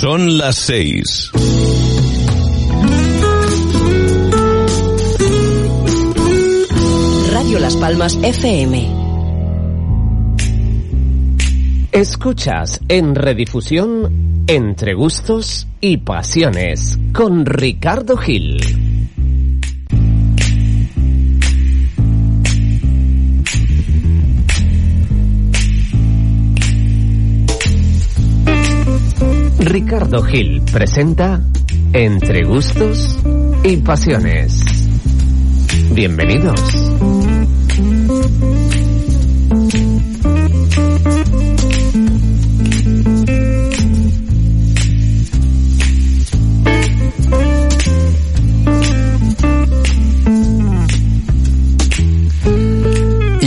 Son las seis. Radio Las Palmas FM. Escuchas en redifusión Entre Gustos y Pasiones con Ricardo Gil. Ricardo Gil presenta Entre Gustos y Pasiones. Bienvenidos.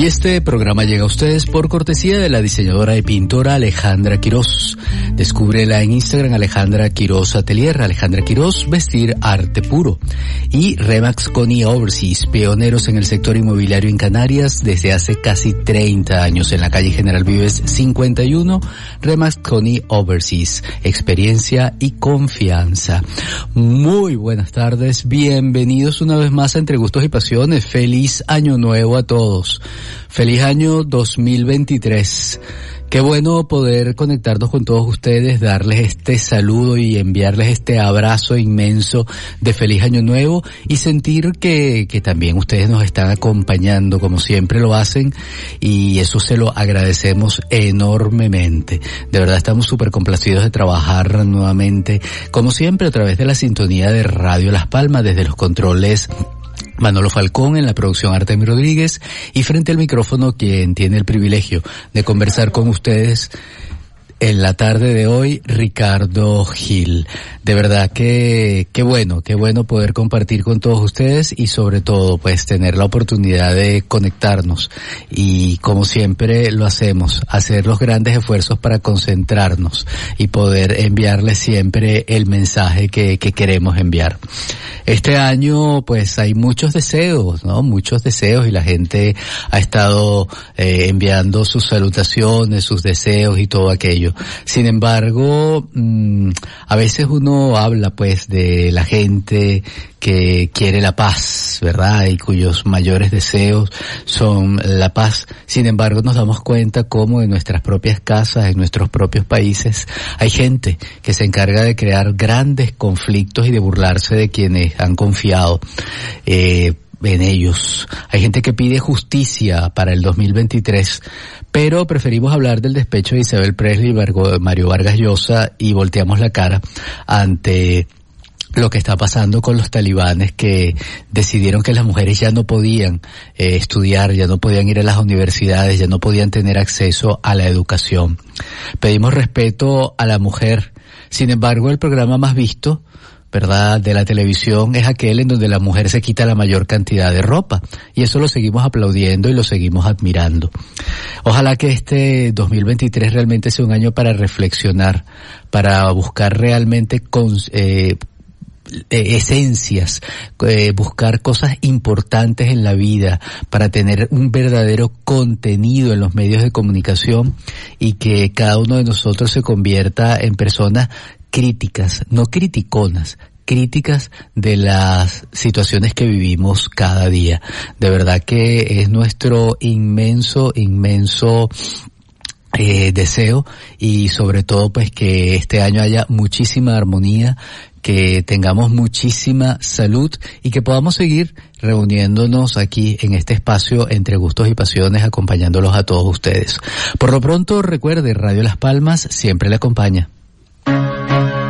Y este programa llega a ustedes por cortesía de la diseñadora y pintora Alejandra Quirós. Descúbrela en Instagram Alejandra Quirós Atelier, Alejandra Quirós Vestir Arte Puro. Y Remax Connie Overseas, pioneros en el sector inmobiliario en Canarias desde hace casi 30 años en la calle General Vives 51, Remax Connie Overseas, experiencia y confianza. Muy buenas tardes, bienvenidos una vez más a Entre Gustos y Pasiones, feliz año nuevo a todos. Feliz año 2023. Qué bueno poder conectarnos con todos ustedes, darles este saludo y enviarles este abrazo inmenso de feliz año nuevo y sentir que, que también ustedes nos están acompañando como siempre lo hacen y eso se lo agradecemos enormemente. De verdad estamos súper complacidos de trabajar nuevamente como siempre a través de la sintonía de Radio Las Palmas desde los controles Manolo Falcón en la producción Artemio Rodríguez y frente al micrófono quien tiene el privilegio de conversar con ustedes en la tarde de hoy, Ricardo Gil. De verdad que, qué bueno, qué bueno poder compartir con todos ustedes y sobre todo pues tener la oportunidad de conectarnos y como siempre lo hacemos, hacer los grandes esfuerzos para concentrarnos y poder enviarles siempre el mensaje que, que queremos enviar. Este año pues hay muchos deseos, ¿no? Muchos deseos y la gente ha estado eh, enviando sus salutaciones, sus deseos y todo aquello. Sin embargo, mmm, a veces uno habla pues de la gente que quiere la paz, ¿verdad? Y cuyos mayores deseos son la paz. Sin embargo, nos damos cuenta cómo en nuestras propias casas, en nuestros propios países, hay gente que se encarga de crear grandes conflictos y de burlarse de quienes han confiado. Eh, en ellos. Hay gente que pide justicia para el 2023, pero preferimos hablar del despecho de Isabel Presley y Mario Vargas Llosa y volteamos la cara ante lo que está pasando con los talibanes que decidieron que las mujeres ya no podían eh, estudiar, ya no podían ir a las universidades, ya no podían tener acceso a la educación. Pedimos respeto a la mujer. Sin embargo, el programa más visto ¿verdad?, de la televisión es aquel en donde la mujer se quita la mayor cantidad de ropa. Y eso lo seguimos aplaudiendo y lo seguimos admirando. Ojalá que este 2023 realmente sea un año para reflexionar, para buscar realmente con, eh, esencias, eh, buscar cosas importantes en la vida para tener un verdadero contenido en los medios de comunicación y que cada uno de nosotros se convierta en personas críticas, no criticonas, críticas de las situaciones que vivimos cada día. De verdad que es nuestro inmenso, inmenso eh, deseo y sobre todo pues que este año haya muchísima armonía, que tengamos muchísima salud y que podamos seguir reuniéndonos aquí en este espacio entre gustos y pasiones acompañándolos a todos ustedes. Por lo pronto recuerde, Radio Las Palmas siempre le acompaña. Radio Las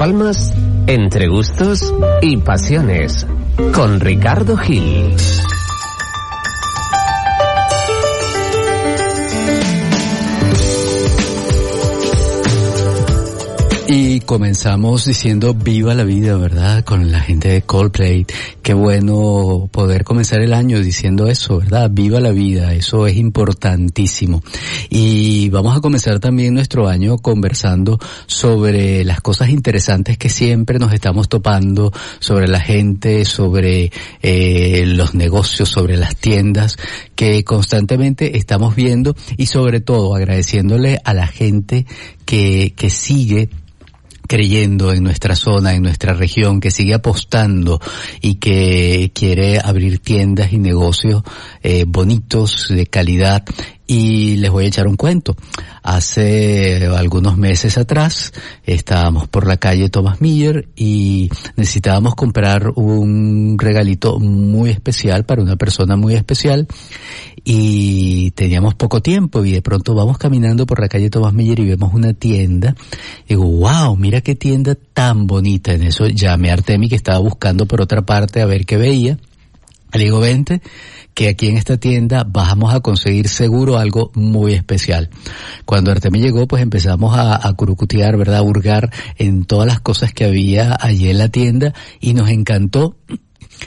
Palmas, entre gustos y pasiones, con Ricardo Gil. Comenzamos diciendo viva la vida, ¿verdad? Con la gente de Coldplay. Qué bueno poder comenzar el año diciendo eso, ¿verdad? Viva la vida, eso es importantísimo. Y vamos a comenzar también nuestro año conversando sobre las cosas interesantes que siempre nos estamos topando, sobre la gente, sobre eh, los negocios, sobre las tiendas que constantemente estamos viendo y sobre todo agradeciéndole a la gente que, que sigue creyendo en nuestra zona, en nuestra región, que sigue apostando y que quiere abrir tiendas y negocios eh, bonitos, de calidad. Y les voy a echar un cuento. Hace algunos meses atrás estábamos por la calle Thomas Miller y necesitábamos comprar un regalito muy especial para una persona muy especial y teníamos poco tiempo y de pronto vamos caminando por la calle Tomás Miller y vemos una tienda. Y digo, wow, mira qué tienda tan bonita. En eso llamé a Artemi que estaba buscando por otra parte a ver qué veía. Le digo, vente, que aquí en esta tienda vamos a conseguir seguro algo muy especial. Cuando Artemi llegó, pues empezamos a, a curucutear, ¿verdad? A hurgar en todas las cosas que había allí en la tienda y nos encantó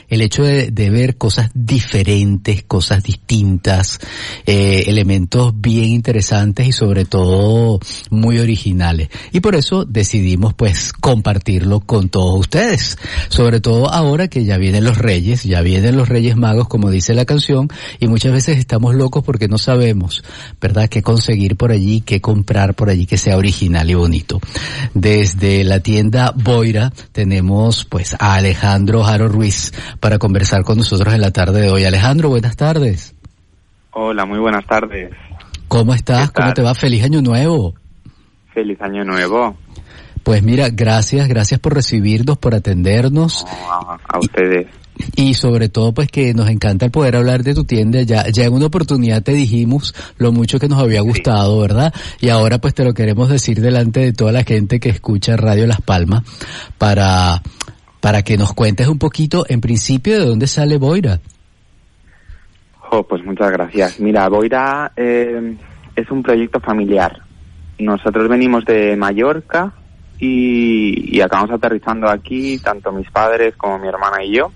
el hecho de, ver cosas diferentes, cosas distintas, eh, elementos bien interesantes y sobre todo muy originales. Y por eso decidimos pues compartirlo con todos ustedes. Sobre todo ahora que ya vienen los reyes, ya vienen los reyes magos como dice la canción y muchas veces estamos locos porque no sabemos, ¿verdad?, qué conseguir por allí, qué comprar por allí que sea original y bonito. Desde la tienda Boira tenemos pues a Alejandro Jaro Ruiz para conversar con nosotros en la tarde de hoy. Alejandro, buenas tardes. Hola, muy buenas tardes. ¿Cómo estás? ¿Cómo te va? Feliz año nuevo. Feliz año nuevo. Pues mira, gracias, gracias por recibirnos, por atendernos. No, a, ustedes. Y, y, sobre todo pues que nos encanta el poder hablar de tu tienda. Ya, ya en una oportunidad te dijimos lo mucho que nos había gustado, sí. ¿verdad? Y ahora pues te lo queremos decir delante de toda la gente que escucha Radio Las Palmas para para que nos cuentes un poquito, en principio, de dónde sale Boira. Oh, pues muchas gracias. Mira, Boira eh, es un proyecto familiar. Nosotros venimos de Mallorca y, y, acabamos aterrizando aquí, tanto mis padres como mi hermana y yo.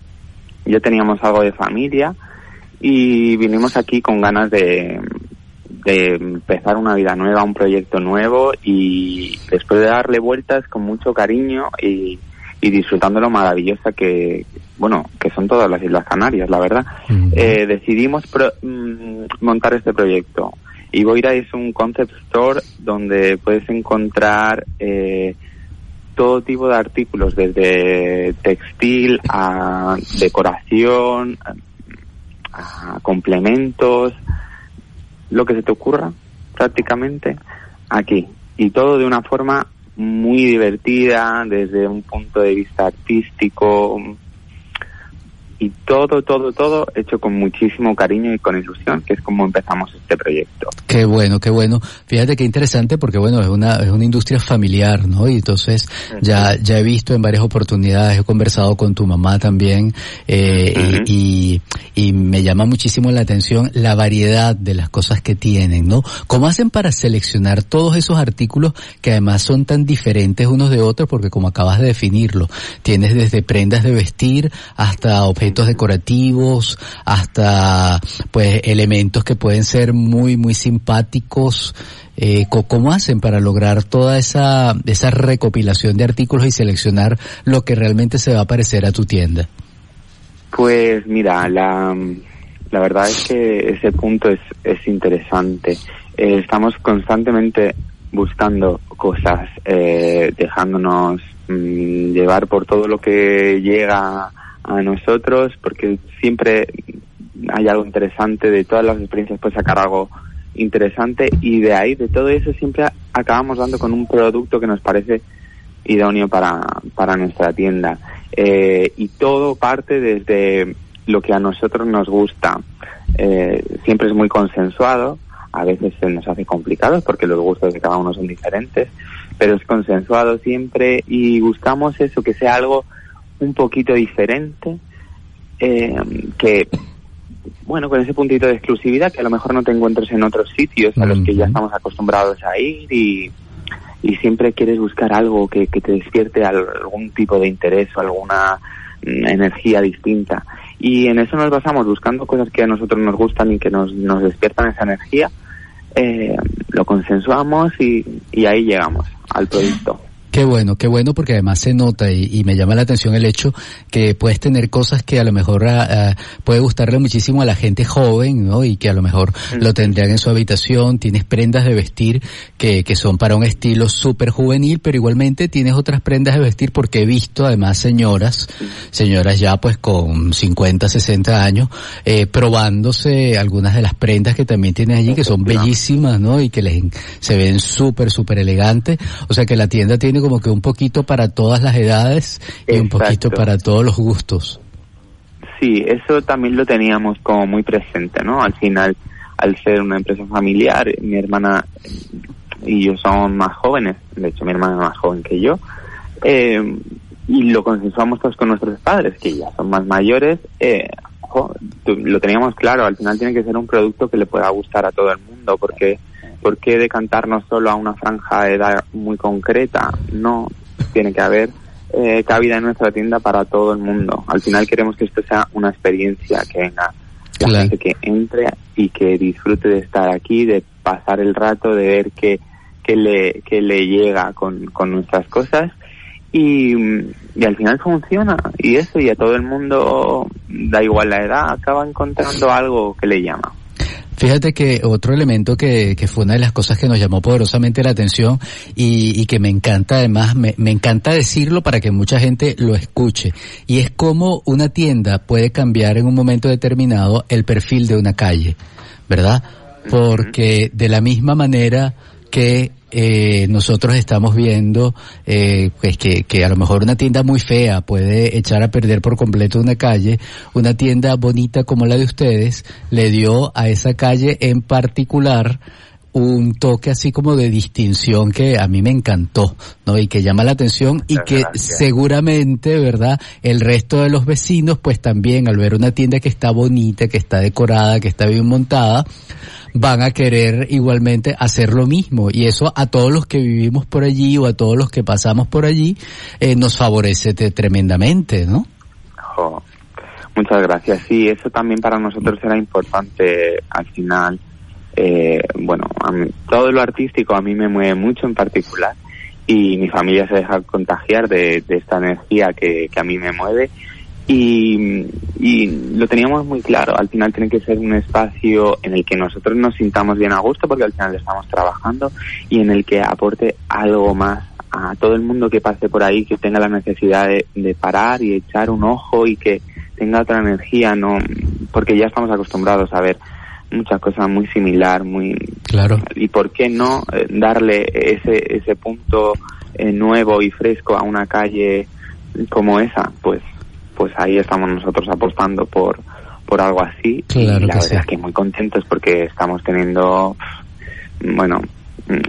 Yo teníamos algo de familia y vinimos aquí con ganas de, de empezar una vida nueva, un proyecto nuevo y después de darle vueltas con mucho cariño y y disfrutando lo maravillosa que, bueno, que son todas las Islas Canarias, la verdad, eh, decidimos pro, mm, montar este proyecto. Y Boira es un concept store donde puedes encontrar eh, todo tipo de artículos, desde textil a decoración, a complementos, lo que se te ocurra prácticamente aquí. Y todo de una forma muy divertida desde un punto de vista artístico y todo, todo, todo hecho con muchísimo cariño y con ilusión, que es como empezamos este proyecto. Qué bueno, qué bueno. Fíjate qué interesante porque bueno, es una, es una industria familiar, ¿no? Y entonces ya, ya he visto en varias oportunidades, he conversado con tu mamá también, eh, uh -huh. y, y, y, me llama muchísimo la atención la variedad de las cosas que tienen, ¿no? ¿Cómo hacen para seleccionar todos esos artículos que además son tan diferentes unos de otros? Porque como acabas de definirlo, tienes desde prendas de vestir hasta objetos decorativos, hasta pues elementos que pueden ser muy muy simpáticos. Eh, ¿Cómo hacen para lograr toda esa esa recopilación de artículos y seleccionar lo que realmente se va a parecer a tu tienda? Pues mira, la la verdad es que ese punto es es interesante. Eh, estamos constantemente buscando cosas, eh, dejándonos mmm, llevar por todo lo que llega a nosotros porque siempre hay algo interesante de todas las experiencias puedes sacar algo interesante y de ahí de todo eso siempre acabamos dando con un producto que nos parece idóneo para, para nuestra tienda. Eh, y todo parte desde lo que a nosotros nos gusta. Eh, siempre es muy consensuado a veces se nos hace complicado porque los gustos de cada uno son diferentes pero es consensuado siempre y buscamos eso, que sea algo un poquito diferente, eh, que, bueno, con ese puntito de exclusividad que a lo mejor no te encuentres en otros sitios a los que ya estamos acostumbrados a ir y, y siempre quieres buscar algo que, que te despierte algún tipo de interés o alguna mm, energía distinta. Y en eso nos basamos, buscando cosas que a nosotros nos gustan y que nos, nos despiertan esa energía. Eh, lo consensuamos y, y ahí llegamos al producto. Qué bueno, qué bueno porque además se nota y, me llama la atención el hecho que puedes tener cosas que a lo mejor ah, ah, puede gustarle muchísimo a la gente joven, ¿no? Y que a lo mejor lo tendrían en su habitación, tienes prendas de vestir que, que son para un estilo súper juvenil, pero igualmente tienes otras prendas de vestir porque he visto además señoras, señoras ya pues con 50, 60 años, eh, probándose algunas de las prendas que también tienes allí que son bellísimas, ¿no? Y que les, se ven súper, súper elegantes. O sea que la tienda tiene como que un poquito para todas las edades y un poquito para todos los gustos. Sí, eso también lo teníamos como muy presente, ¿no? Al final, al ser una empresa familiar, mi hermana y yo somos más jóvenes, de hecho mi hermana es más joven que yo, eh, y lo consensuamos todos con nuestros padres, que ya son más mayores, eh, lo teníamos claro, al final tiene que ser un producto que le pueda gustar a todo el mundo, porque ¿Por qué decantarnos solo a una franja de edad muy concreta? No, tiene que haber eh, cabida en nuestra tienda para todo el mundo. Al final queremos que esto sea una experiencia, que venga la gente que entre y que disfrute de estar aquí, de pasar el rato, de ver qué, qué, le, qué le llega con, con nuestras cosas. Y, y al final funciona. Y eso, y a todo el mundo, da igual la edad, acaba encontrando algo que le llama. Fíjate que otro elemento que, que fue una de las cosas que nos llamó poderosamente la atención y, y que me encanta además, me, me, encanta decirlo para que mucha gente lo escuche, y es cómo una tienda puede cambiar en un momento determinado el perfil de una calle, ¿verdad? Porque de la misma manera que eh, nosotros estamos viendo eh, pues que, que a lo mejor una tienda muy fea puede echar a perder por completo una calle, una tienda bonita como la de ustedes le dio a esa calle en particular un toque así como de distinción que a mí me encantó, ¿no? Y que llama la atención y que seguramente, ¿verdad? El resto de los vecinos pues también al ver una tienda que está bonita, que está decorada, que está bien montada, van a querer igualmente hacer lo mismo y eso a todos los que vivimos por allí o a todos los que pasamos por allí eh, nos favorece tremendamente, ¿no? muchas gracias. Sí, eso también para nosotros era importante al final. Eh, bueno, todo lo artístico a mí me mueve mucho en particular y mi familia se deja contagiar de, esta energía que, a mí me mueve y, y, lo teníamos muy claro, al final tiene que ser un espacio en el que nosotros nos sintamos bien a gusto porque al final estamos trabajando y en el que aporte algo más a todo el mundo que pase por ahí, que tenga la necesidad de, de parar y echar un ojo y que tenga otra energía, no porque ya estamos acostumbrados a ver muchas cosas muy similar, muy claro. Y por qué no eh, darle ese ese punto eh, nuevo y fresco a una calle como esa, pues pues ahí estamos nosotros apostando por, por algo así. y la verdad es que muy contentos porque estamos teniendo, bueno,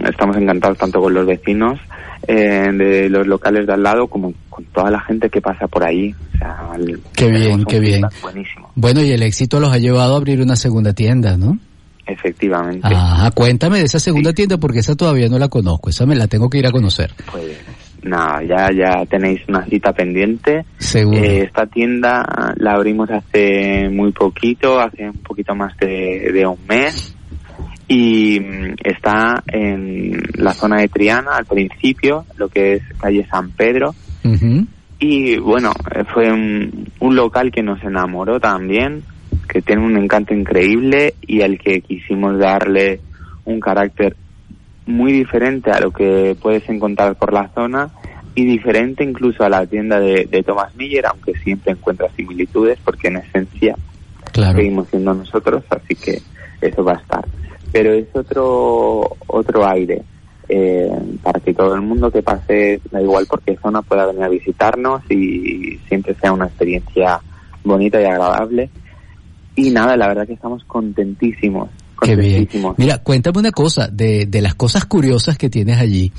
estamos encantados tanto con los vecinos eh, de los locales de al lado como con toda la gente que pasa por ahí. O sea, qué bien, qué bien. Buenísimo. Bueno, y el éxito los ha llevado a abrir una segunda tienda, ¿no? Efectivamente. Ajá, cuéntame de esa segunda tienda porque esa todavía no la conozco, esa me la tengo que ir a conocer. Pues nada, ya, ya tenéis una cita pendiente. Seguro. Eh, esta tienda la abrimos hace muy poquito, hace un poquito más de, un mes. Y mm, está en la zona de Triana, al principio, lo que es calle San Pedro. Y bueno, fue un, un local que nos enamoró también, que tiene un encanto increíble y al que quisimos darle un carácter muy diferente a lo que puedes encontrar por la zona y diferente incluso a la tienda de, Thomas Miller, aunque siempre encuentra similitudes porque en esencia seguimos siendo nosotros, así que eso va a estar. Pero es otro otro aire eh, para que todo el mundo que pase, da igual porque zona, pueda venir a visitarnos y siempre sea una experiencia bonita y agradable. Y nada, la verdad que estamos contentísimos Qué bien. Mira, cuéntame una cosa, de, de las cosas curiosas que tienes allí,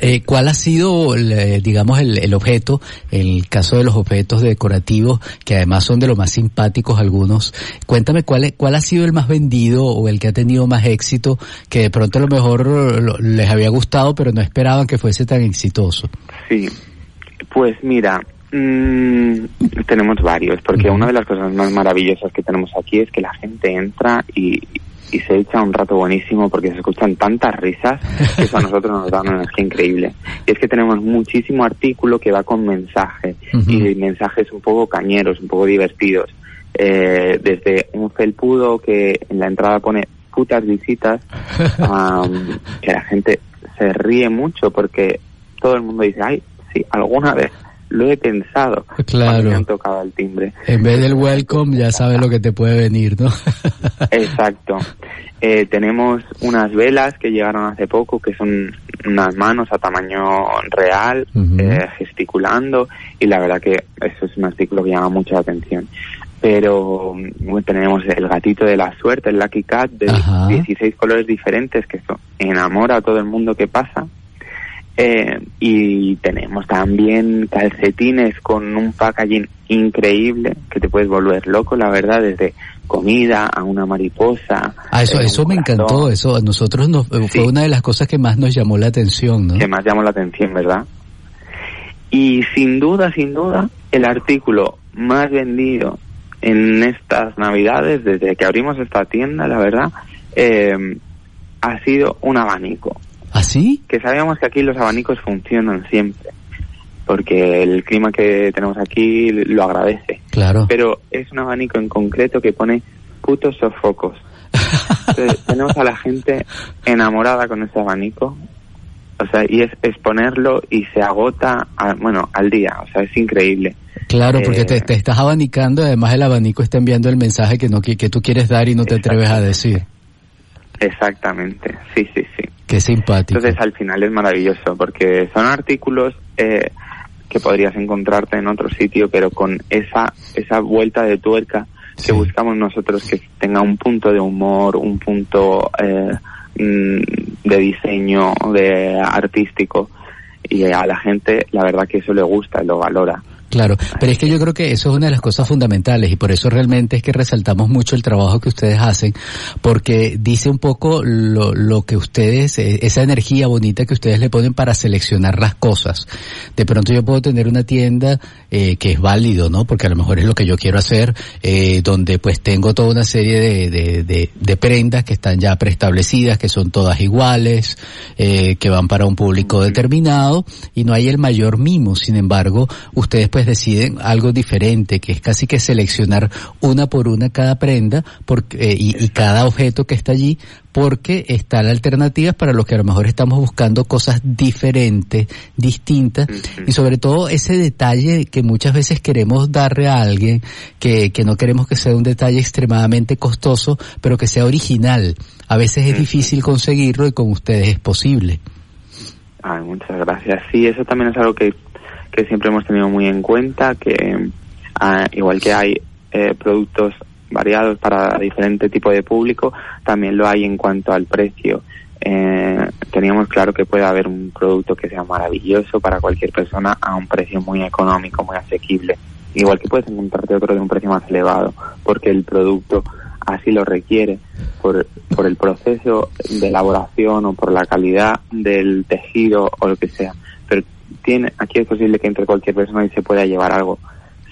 eh, ¿cuál ha sido, el, eh, digamos, el, el objeto, el caso de los objetos decorativos, que además son de los más simpáticos algunos? Cuéntame cuál, es- cuál ha sido el más vendido o el que ha tenido más éxito, que de pronto a lo mejor lo- les había gustado, pero no esperaban que fuese tan exitoso. Sí, pues mira, mm, tenemos varios, porque una de las cosas más maravillosas que tenemos aquí es que la gente entra y, y se echa un rato buenísimo porque se escuchan tantas risas que eso a nosotros nos da una energía increíble. Y es que tenemos muchísimo artículo que va con mensaje Ujú. y mensajes un poco cañeros, un poco divertidos. Eh, desde un felpudo que en la entrada pone putas visitas, am, que la gente se ríe mucho porque todo el mundo dice, ay, sí, alguna vez lo he pensado Claro. cuando me han tocado el timbre. En vez del welcome ya sabes lo que te puede venir, ¿no? Exacto. Eh, tenemos unas velas que llegaron hace poco, que son unas manos a tamaño real, eh, gesticulando, y la verdad que eso es un artículo que llama mucho la atención. Pero mm, tenemos el gatito de la suerte, el Lucky Cat, de Ajá. 16 colores diferentes, que eso enamora a todo el mundo que pasa. Eh, y tenemos también calcetines con un packaging increíble que te puedes volver loco, la verdad, desde comida a una mariposa. Ah, eso, eh, eso me corazón, encantó, eso a nosotros nos, eh, Sí. fue una de las cosas que más nos llamó la atención, ¿no? Que más llamó la atención, ¿verdad? Y sin duda, sin duda, el artículo más vendido en estas navidades, desde que abrimos esta tienda, la verdad, eh, ha sido un abanico. ¿Así? que sabíamos que aquí los abanicos funcionan siempre, porque el clima que tenemos aquí lo agradece. Claro. Pero es un abanico en concreto que pone putos sofocos. Entonces, tenemos a la gente enamorada con ese abanico. O sea, y es, es ponerlo y se agota, a- bueno, al día. O sea, es increíble. Claro, porque Eh, te, te estás abanicando, además el abanico está enviando el mensaje que no que, que tú quieres dar y no te atreves a decir. Exactamente. Sí, sí, sí. Qué simpático. Entonces al final es maravilloso porque son artículos eh, que podrías encontrarte en otro sitio, pero con esa esa vuelta de tuerca Sí. que buscamos nosotros que tenga un punto de humor, un punto eh, mm, de diseño, de artístico y a la gente la verdad que eso le gusta y lo valora. Claro, pero es que yo creo que eso es una de las cosas fundamentales y por eso realmente es que resaltamos mucho el trabajo que ustedes hacen, porque dice un poco lo, lo que ustedes, eh, esa energía bonita que ustedes le ponen para seleccionar las cosas. De pronto yo puedo tener una tienda eh, que es válido, ¿no? Porque a lo mejor es lo que yo quiero hacer, eh, donde pues tengo toda una serie de, de, de, de prendas que están ya preestablecidas, que son todas iguales, eh, que van para un público determinado y no hay el mayor mimo. Sin embargo, ustedes pues deciden algo diferente, que es casi que seleccionar una por una cada prenda porque, eh, y, y cada objeto que está allí, porque está la alternativa para los que a lo mejor estamos buscando cosas diferentes, distintas, y sobre todo ese detalle que muchas veces queremos darle a alguien, que, que no queremos que sea un detalle extremadamente costoso, pero que sea original. A veces es difícil conseguirlo y con ustedes es posible. Ay, muchas gracias. Sí, eso también es algo que, que siempre hemos tenido muy en cuenta, que ah, igual que hay eh, productos variados para diferente tipo de público, también lo hay en cuanto al precio. Eh, teníamos claro que puede haber un producto que sea maravilloso para cualquier persona a un precio muy económico, muy asequible. Igual que puedes encontrarte otro de un precio más elevado, porque el producto así lo requiere por, por el proceso de elaboración o por la calidad del tejido o lo que sea. Pero tiene, aquí es posible que entre cualquier persona y se pueda llevar algo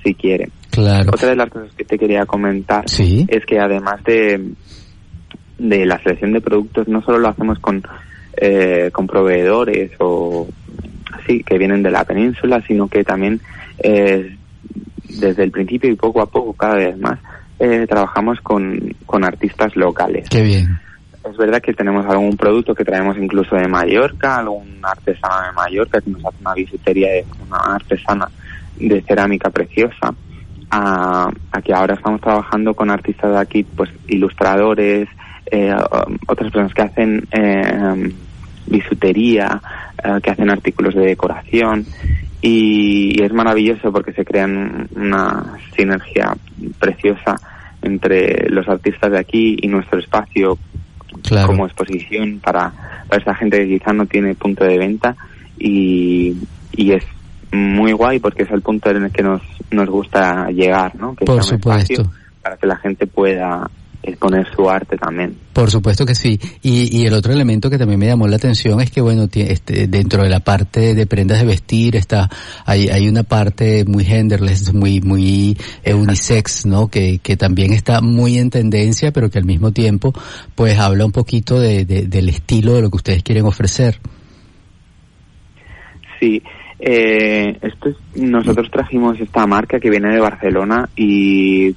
si quiere. Claro. Otra de las cosas que te quería comentar Sí. es que además de, de la selección de productos, no solo lo hacemos con, eh, con proveedores o así que vienen de la península, sino que también eh, desde el principio y poco a poco, cada vez más, eh, trabajamos con, con artistas locales. Qué bien. Es verdad que tenemos algún producto que traemos incluso de Mallorca, algún artesano de Mallorca que nos hace una bisutería de una artesana de cerámica preciosa. A, a que ahora estamos trabajando con artistas de aquí, pues ilustradores, eh, otras personas que hacen eh, bisutería, que hacen artículos de decoración y, y es maravilloso porque se crean una sinergia preciosa entre los artistas de aquí y nuestro espacio como exposición para, para esta gente que quizás no tiene punto de venta y, y es muy guay porque es el punto en el que nos, nos gusta llegar, ¿no? Que Por supuesto. Para que la gente pueda exponer su arte también. Por supuesto que sí. Y, y el otro elemento que también me llamó la atención es que, bueno, este, dentro de la parte de prendas de vestir está, hay, hay una parte muy genderless, muy, muy eh, unisex, ¿no? Que, que también está muy en tendencia, pero que al mismo tiempo, pues habla un poquito de, de, del estilo de lo que ustedes quieren ofrecer. Sí, eh, esto es, nosotros trajimos esta marca que viene de Barcelona y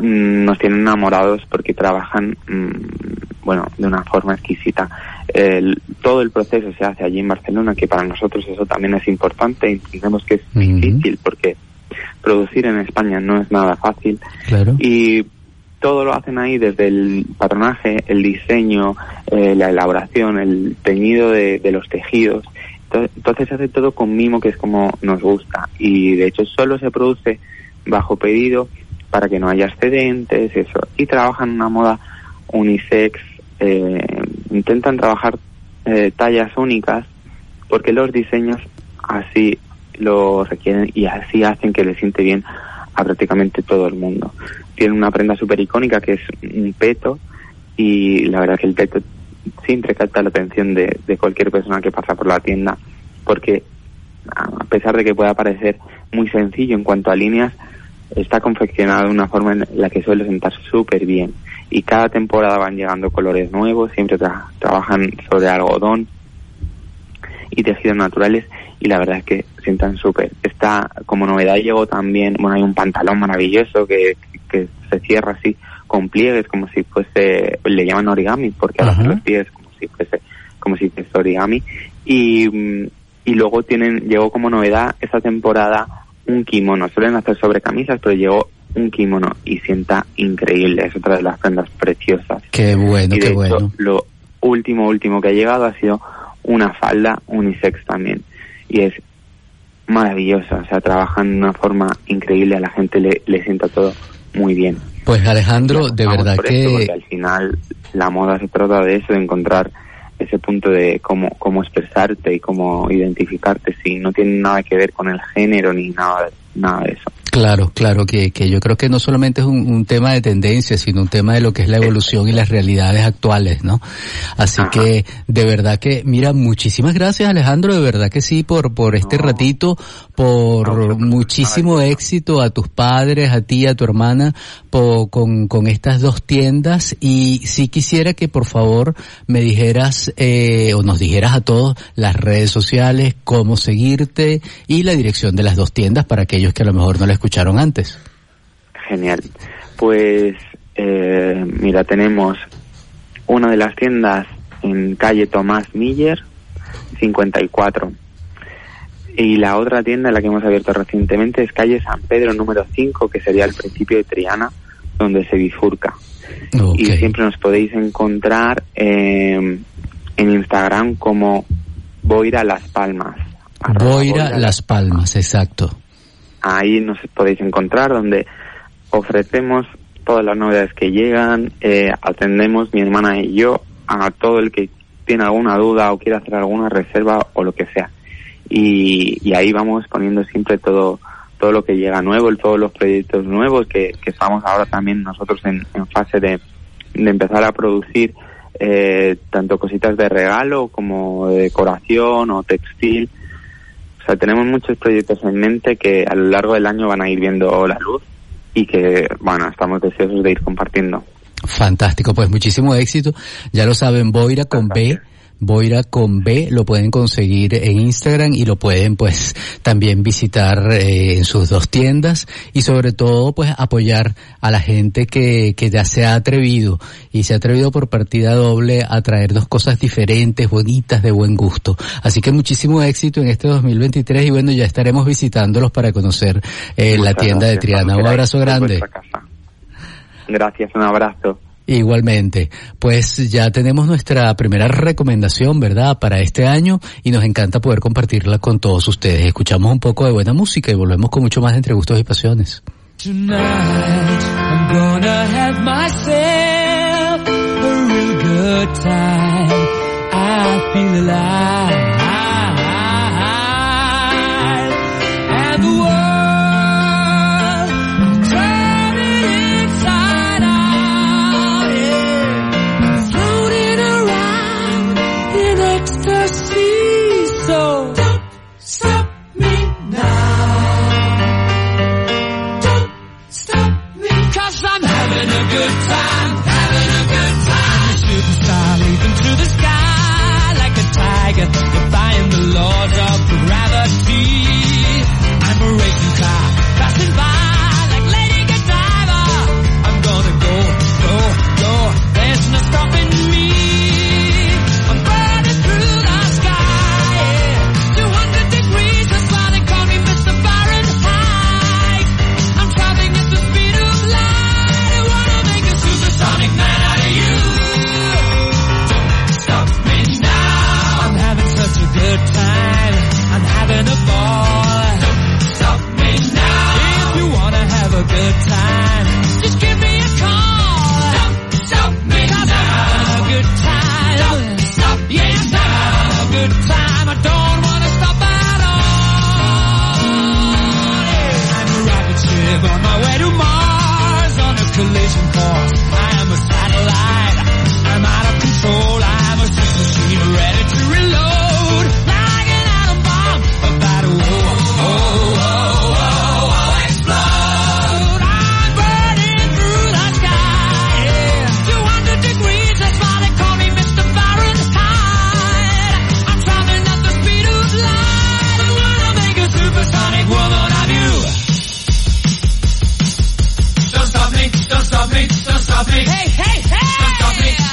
nos tienen enamorados porque trabajan, mm, bueno, de una forma exquisita. El, todo el proceso se hace allí en Barcelona, que para nosotros eso también es importante. Entendemos que es difícil porque producir en España no es nada fácil. Claro. Y todo lo hacen ahí desde el patronaje, el diseño, eh, la elaboración, el teñido de, de los tejidos entonces se hace todo con mimo, que es como nos gusta. Y de hecho solo se produce bajo pedido para que no haya excedentes, eso. Y trabajan una moda unisex, eh, intentan trabajar eh, tallas únicas porque los diseños así lo requieren y así hacen que le siente bien a prácticamente todo el mundo. Tienen una prenda súper icónica que es un peto y la verdad que el peto siempre capta la atención de, de cualquier persona que pasa por la tienda, porque a pesar de que pueda parecer muy sencillo en cuanto a líneas, está confeccionado de una forma en la que suele sentar súper bien. Y cada temporada van llegando colores nuevos, siempre trabajan sobre algodón y tejidos naturales y la verdad es que sientan súper. Está como novedad llegó también, bueno, hay un pantalón maravilloso que, que se cierra así con pliegues como si fuese, le llaman origami porque ahora los pliegues como si fuese, como si fuese origami y, mm, y luego tienen, llegó como novedad esta temporada un kimono, suelen hacer sobre camisas pero llegó un kimono y sienta increíble, es otra de las prendas preciosas. Qué bueno, qué bueno. Lo último, último que ha llegado ha sido una falda unisex también y es maravillosa, o sea, trabajan de una forma increíble, a la gente le, le sienta todo muy bien. Pues Alejandro, de verdad que... al final la moda se trata de eso, de encontrar ese punto de cómo, cómo expresarte y cómo identificarte, si no tiene nada que ver con el género ni nada, nada de eso. Claro, claro, que, que yo creo que no solamente es un, un, tema de tendencia, sino un tema de lo que es la evolución y las realidades actuales, ¿no? Así Ajá. que, de verdad que, mira, muchísimas gracias Alejandro, de verdad que sí, por, por este no. ratito, por no, muchísimo éxito a tus padres, a ti, a tu hermana, por, con, con estas dos tiendas y sí quisiera que por favor me dijeras, eh, o nos dijeras a todos las redes sociales, cómo seguirte y la dirección de las dos tiendas para aquellos que a lo mejor no les escucharon antes. Genial. Pues eh, mira, tenemos una de las tiendas en calle Tomás Miller, 54. Y la otra tienda, la que hemos abierto recientemente, es calle San Pedro número 5, que sería el principio de Triana, donde se bifurca. Okay. Y siempre nos podéis encontrar eh, en Instagram como Boira Las Palmas. Boira Las Palmas, exacto. Ahí nos podéis encontrar donde ofrecemos todas las novedades que llegan, eh, atendemos mi hermana y yo a todo el que tiene alguna duda o quiere hacer alguna reserva o lo que sea. Y, ahí vamos poniendo siempre todo todo lo que llega nuevo, todos los proyectos nuevos que, que estamos ahora también nosotros en, en fase de, de, empezar a producir eh, tanto cositas de regalo como de decoración o textil o sea, tenemos muchos proyectos en mente que a lo largo del año van a ir viendo la luz y que, bueno, estamos deseosos de ir compartiendo. Fantástico, pues muchísimo éxito. Ya lo saben, Boira con B Boira con B, lo pueden conseguir en Instagram y lo pueden pues también visitar eh, en sus dos tiendas y sobre todo pues apoyar a la gente que, que ya se ha atrevido y se ha atrevido por partida doble a traer dos cosas diferentes, bonitas, de buen gusto. Así que muchísimo éxito en este 2023 y bueno, ya estaremos visitándolos para conocer eh, la tienda gracias, de Triana. Un abrazo grande. Gracias, un abrazo. Igualmente, pues ya tenemos nuestra primera recomendación, ¿verdad?, para este año y nos encanta poder compartirla con todos ustedes. Escuchamos un poco de buena música y volvemos con mucho más entre gustos y pasiones. consolation call. I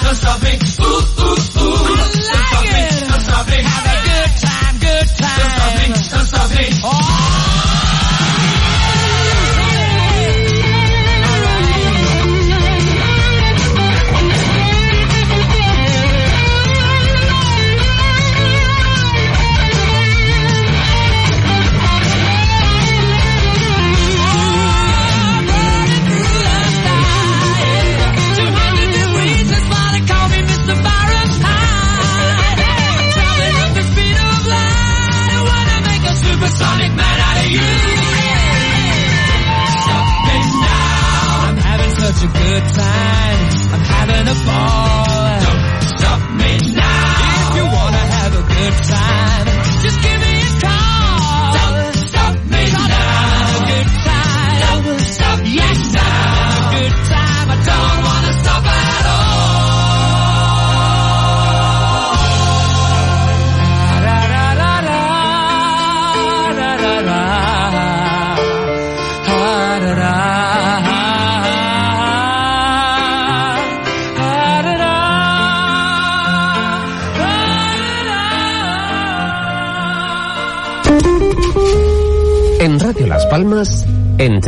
don't stop me. Ooh, ooh, ooh. I like don't stop me, don't stop me. Have a good time, good time. Don't stop me, don't stop me. Oh!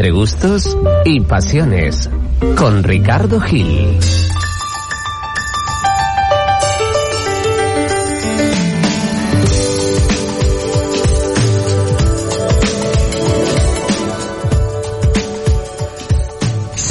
Entre gustos y pasiones, con Ricardo Gil.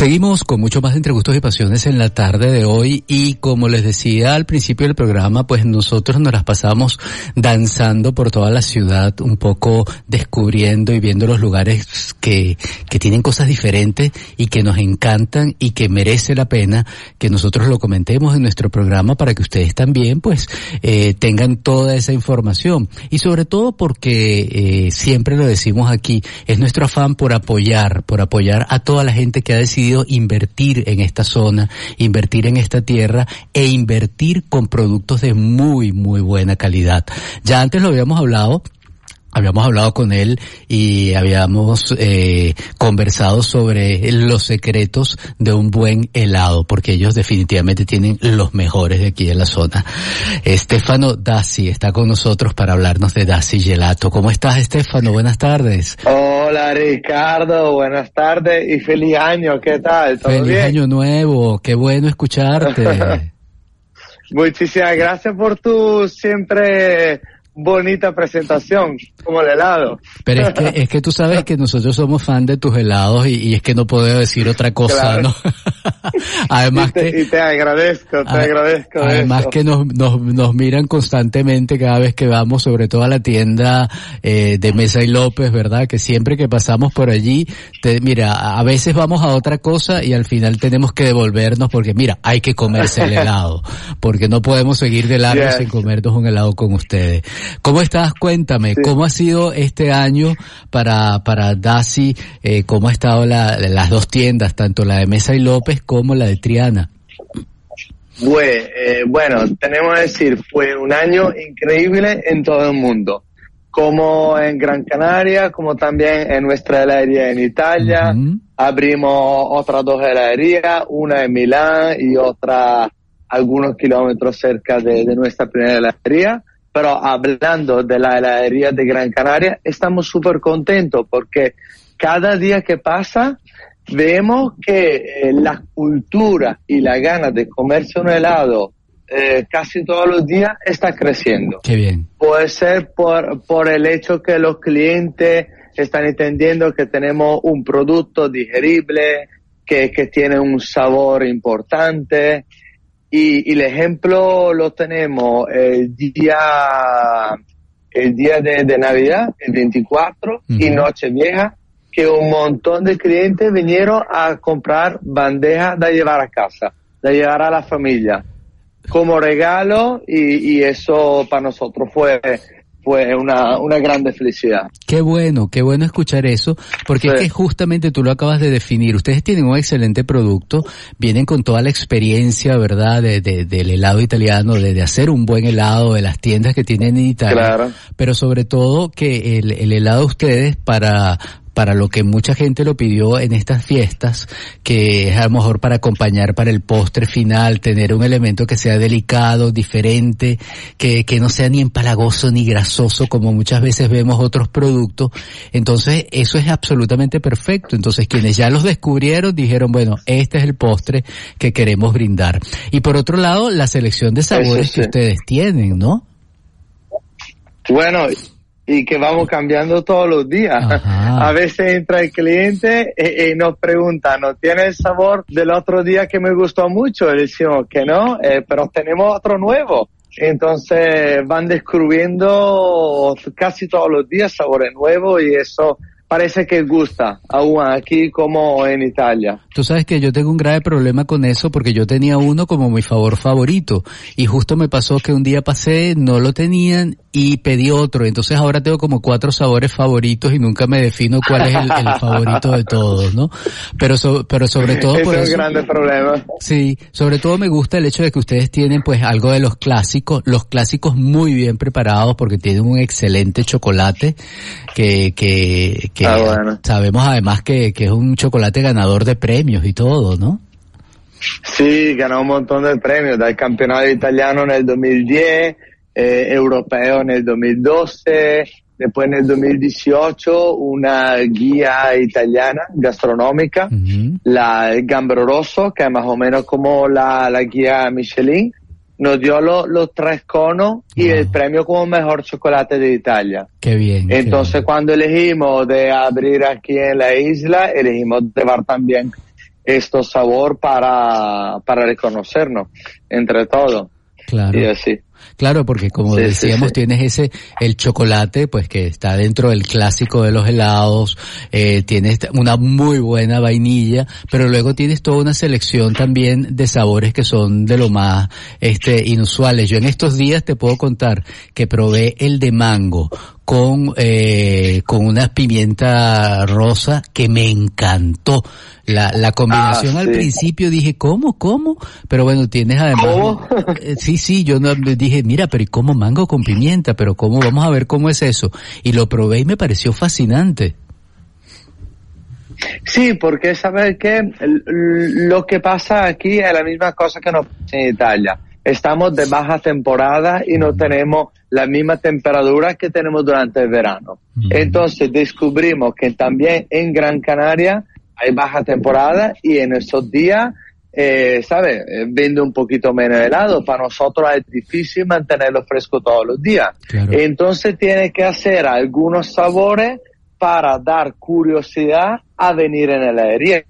Seguimos con mucho más entre gustos y pasiones en la tarde de hoy y como les decía al principio del programa, pues nosotros nos las pasamos danzando por toda la ciudad, un poco descubriendo y viendo los lugares que, que tienen cosas diferentes y que nos encantan y que merece la pena que nosotros lo comentemos en nuestro programa para que ustedes también pues eh, tengan toda esa información. Y sobre todo porque eh, siempre lo decimos aquí, es nuestro afán por apoyar, por apoyar a toda la gente que ha decidido invertir en esta zona, invertir en esta tierra e invertir con productos de muy, muy buena calidad. Ya antes lo habíamos hablado, Habíamos hablado con él y habíamos eh, conversado sobre los secretos de un buen helado, porque ellos definitivamente tienen los mejores de aquí en la zona. Estefano Dassi está con nosotros para hablarnos de Dassi Gelato. ¿Cómo estás, Estefano? Buenas tardes. Hola, Ricardo. Buenas tardes y feliz año. ¿Qué tal? ¿Todo Feliz bien? año nuevo. Qué bueno escucharte. Muchísimas gracias por tu siempre bonita presentación, como el helado. Pero es que, es que tú sabes que nosotros somos fan de tus helados y, y es que no puedo decir otra cosa, Claro. ¿no? además y, te, que y te agradezco, te a- agradezco además eso. que nos, nos, nos miran constantemente cada vez que vamos, sobre todo a la tienda eh, de Mesa y López, ¿verdad? Que siempre que pasamos por allí, te, mira, a veces vamos a otra cosa y al final tenemos que devolvernos porque mira, hay que comerse el helado, porque no podemos seguir de largo Yes. sin comernos un helado con ustedes. ¿Cómo estás? Cuéntame, ¿cómo ha sido este año para, para Dasi? Eh, ¿Cómo ha estado la, las dos tiendas, tanto la de Mesa y López como la de Triana? Fue, eh, bueno, tenemos que decir, fue un año increíble en todo el mundo. Como en Gran Canaria, como también en nuestra heladería en Italia. Abrimos otras dos heladerías, una en Milán y otra algunos kilómetros cerca de, de nuestra primera heladería. Pero hablando de la heladería de Gran Canaria, estamos súper contentos porque cada día que pasa vemos que eh, la cultura y la gana de comerse un helado eh, casi todos los días está creciendo. Qué bien. Puede ser por, por el hecho que los clientes están entendiendo que tenemos un producto digerible, que, que tiene un sabor importante. Y, y el ejemplo lo tenemos el día, el día de, de Navidad, el 24, y Ujú. Nochevieja, que un montón de clientes vinieron a comprar bandejas de llevar a casa, de llevar a la familia como regalo y, y eso para nosotros fue fue una, una grande felicidad. Qué bueno, qué bueno escuchar eso, porque es Sí. que justamente tú lo acabas de definir. Ustedes tienen un excelente producto, vienen con toda la experiencia, ¿verdad?, de, de- del helado italiano, de, de hacer un buen helado, de las tiendas que tienen en Italia. Claro. Pero sobre todo que el, el helado de ustedes para para lo que mucha gente lo pidió en estas fiestas, que es a lo mejor para acompañar para el postre final, tener un elemento que sea delicado, diferente, que, que no sea ni empalagoso ni grasoso como muchas veces vemos otros productos. Entonces, eso es absolutamente perfecto. Entonces, quienes ya los descubrieron dijeron, bueno, este es el postre que queremos brindar. Y por otro lado, la selección de sabores sí. que ustedes tienen, ¿no? Bueno, y que vamos cambiando todos los días. Ajá. A veces entra el cliente y, y nos pregunta, ¿no tiene el sabor del otro día que me gustó mucho? Le decimos que no, eh, pero tenemos otro nuevo. Entonces van descubriendo casi todos los días sabores nuevos y eso parece que gusta aún aquí como en Italia. Tú sabes que yo tengo un grave problema con eso porque yo tenía uno como mi favor favorito y justo me pasó que un día pasé, no lo tenían y pedí otro. Entonces ahora tengo como cuatro sabores favoritos y nunca me defino cuál es el, el favorito de todos, ¿no? Pero, so- pero sobre todo por es un grande problema. Sí, sobre todo me gusta el hecho de que ustedes tienen pues algo de los clásicos, los clásicos muy bien preparados porque tienen un excelente chocolate que, que, que Ah, bueno. sabemos además que, que es un chocolate ganador de premios y todo, ¿no? Sí, ganó un montón de premios, del campeonato italiano en el 2010, eh, europeo en el 2012, después en el 2018 una guía italiana gastronómica, la el Gambero Rosso, que es más o menos como la, la guía Michelin, nos dio lo- los tres conos y Wow. el premio como mejor chocolate de Italia. Qué bien. qué Entonces bien. cuando elegimos de abrir aquí en la isla, elegimos llevar también estos sabor para, para reconocernos entre todos. claro. Y así. Claro, porque como Sí, sí, decíamos, sí. tienes ese, el chocolate, pues que está dentro del clásico de los helados, eh, tienes una muy buena vainilla, pero luego tienes toda una selección también de sabores que son de lo más, este, inusuales. Yo en estos días te puedo contar que probé el de mango con, eh, con una pimienta rosa que me encantó. La, la combinación Ah, al sí. principio dije, ¿cómo, cómo? Pero bueno, tienes además... ¿Cómo? Eh, Sí, sí, yo no, dije, mira, pero ¿y cómo mango con pimienta? Pero cómo, vamos a ver cómo es eso. Y lo probé y me pareció fascinante. Sí, porque sabes que lo que pasa aquí es la misma cosa que nos pasa en Italia. Estamos de baja temporada y no tenemos la misma temperatura que tenemos durante el verano. Mm. Entonces descubrimos que también en Gran Canaria hay baja temporada y en esos días, eh, ¿sabes? Eh, Vende un poquito menos helado. Para nosotros es difícil mantenerlo fresco todos los días. Claro. Entonces tiene que hacer algunos sabores para dar curiosidad a venir en la heladería.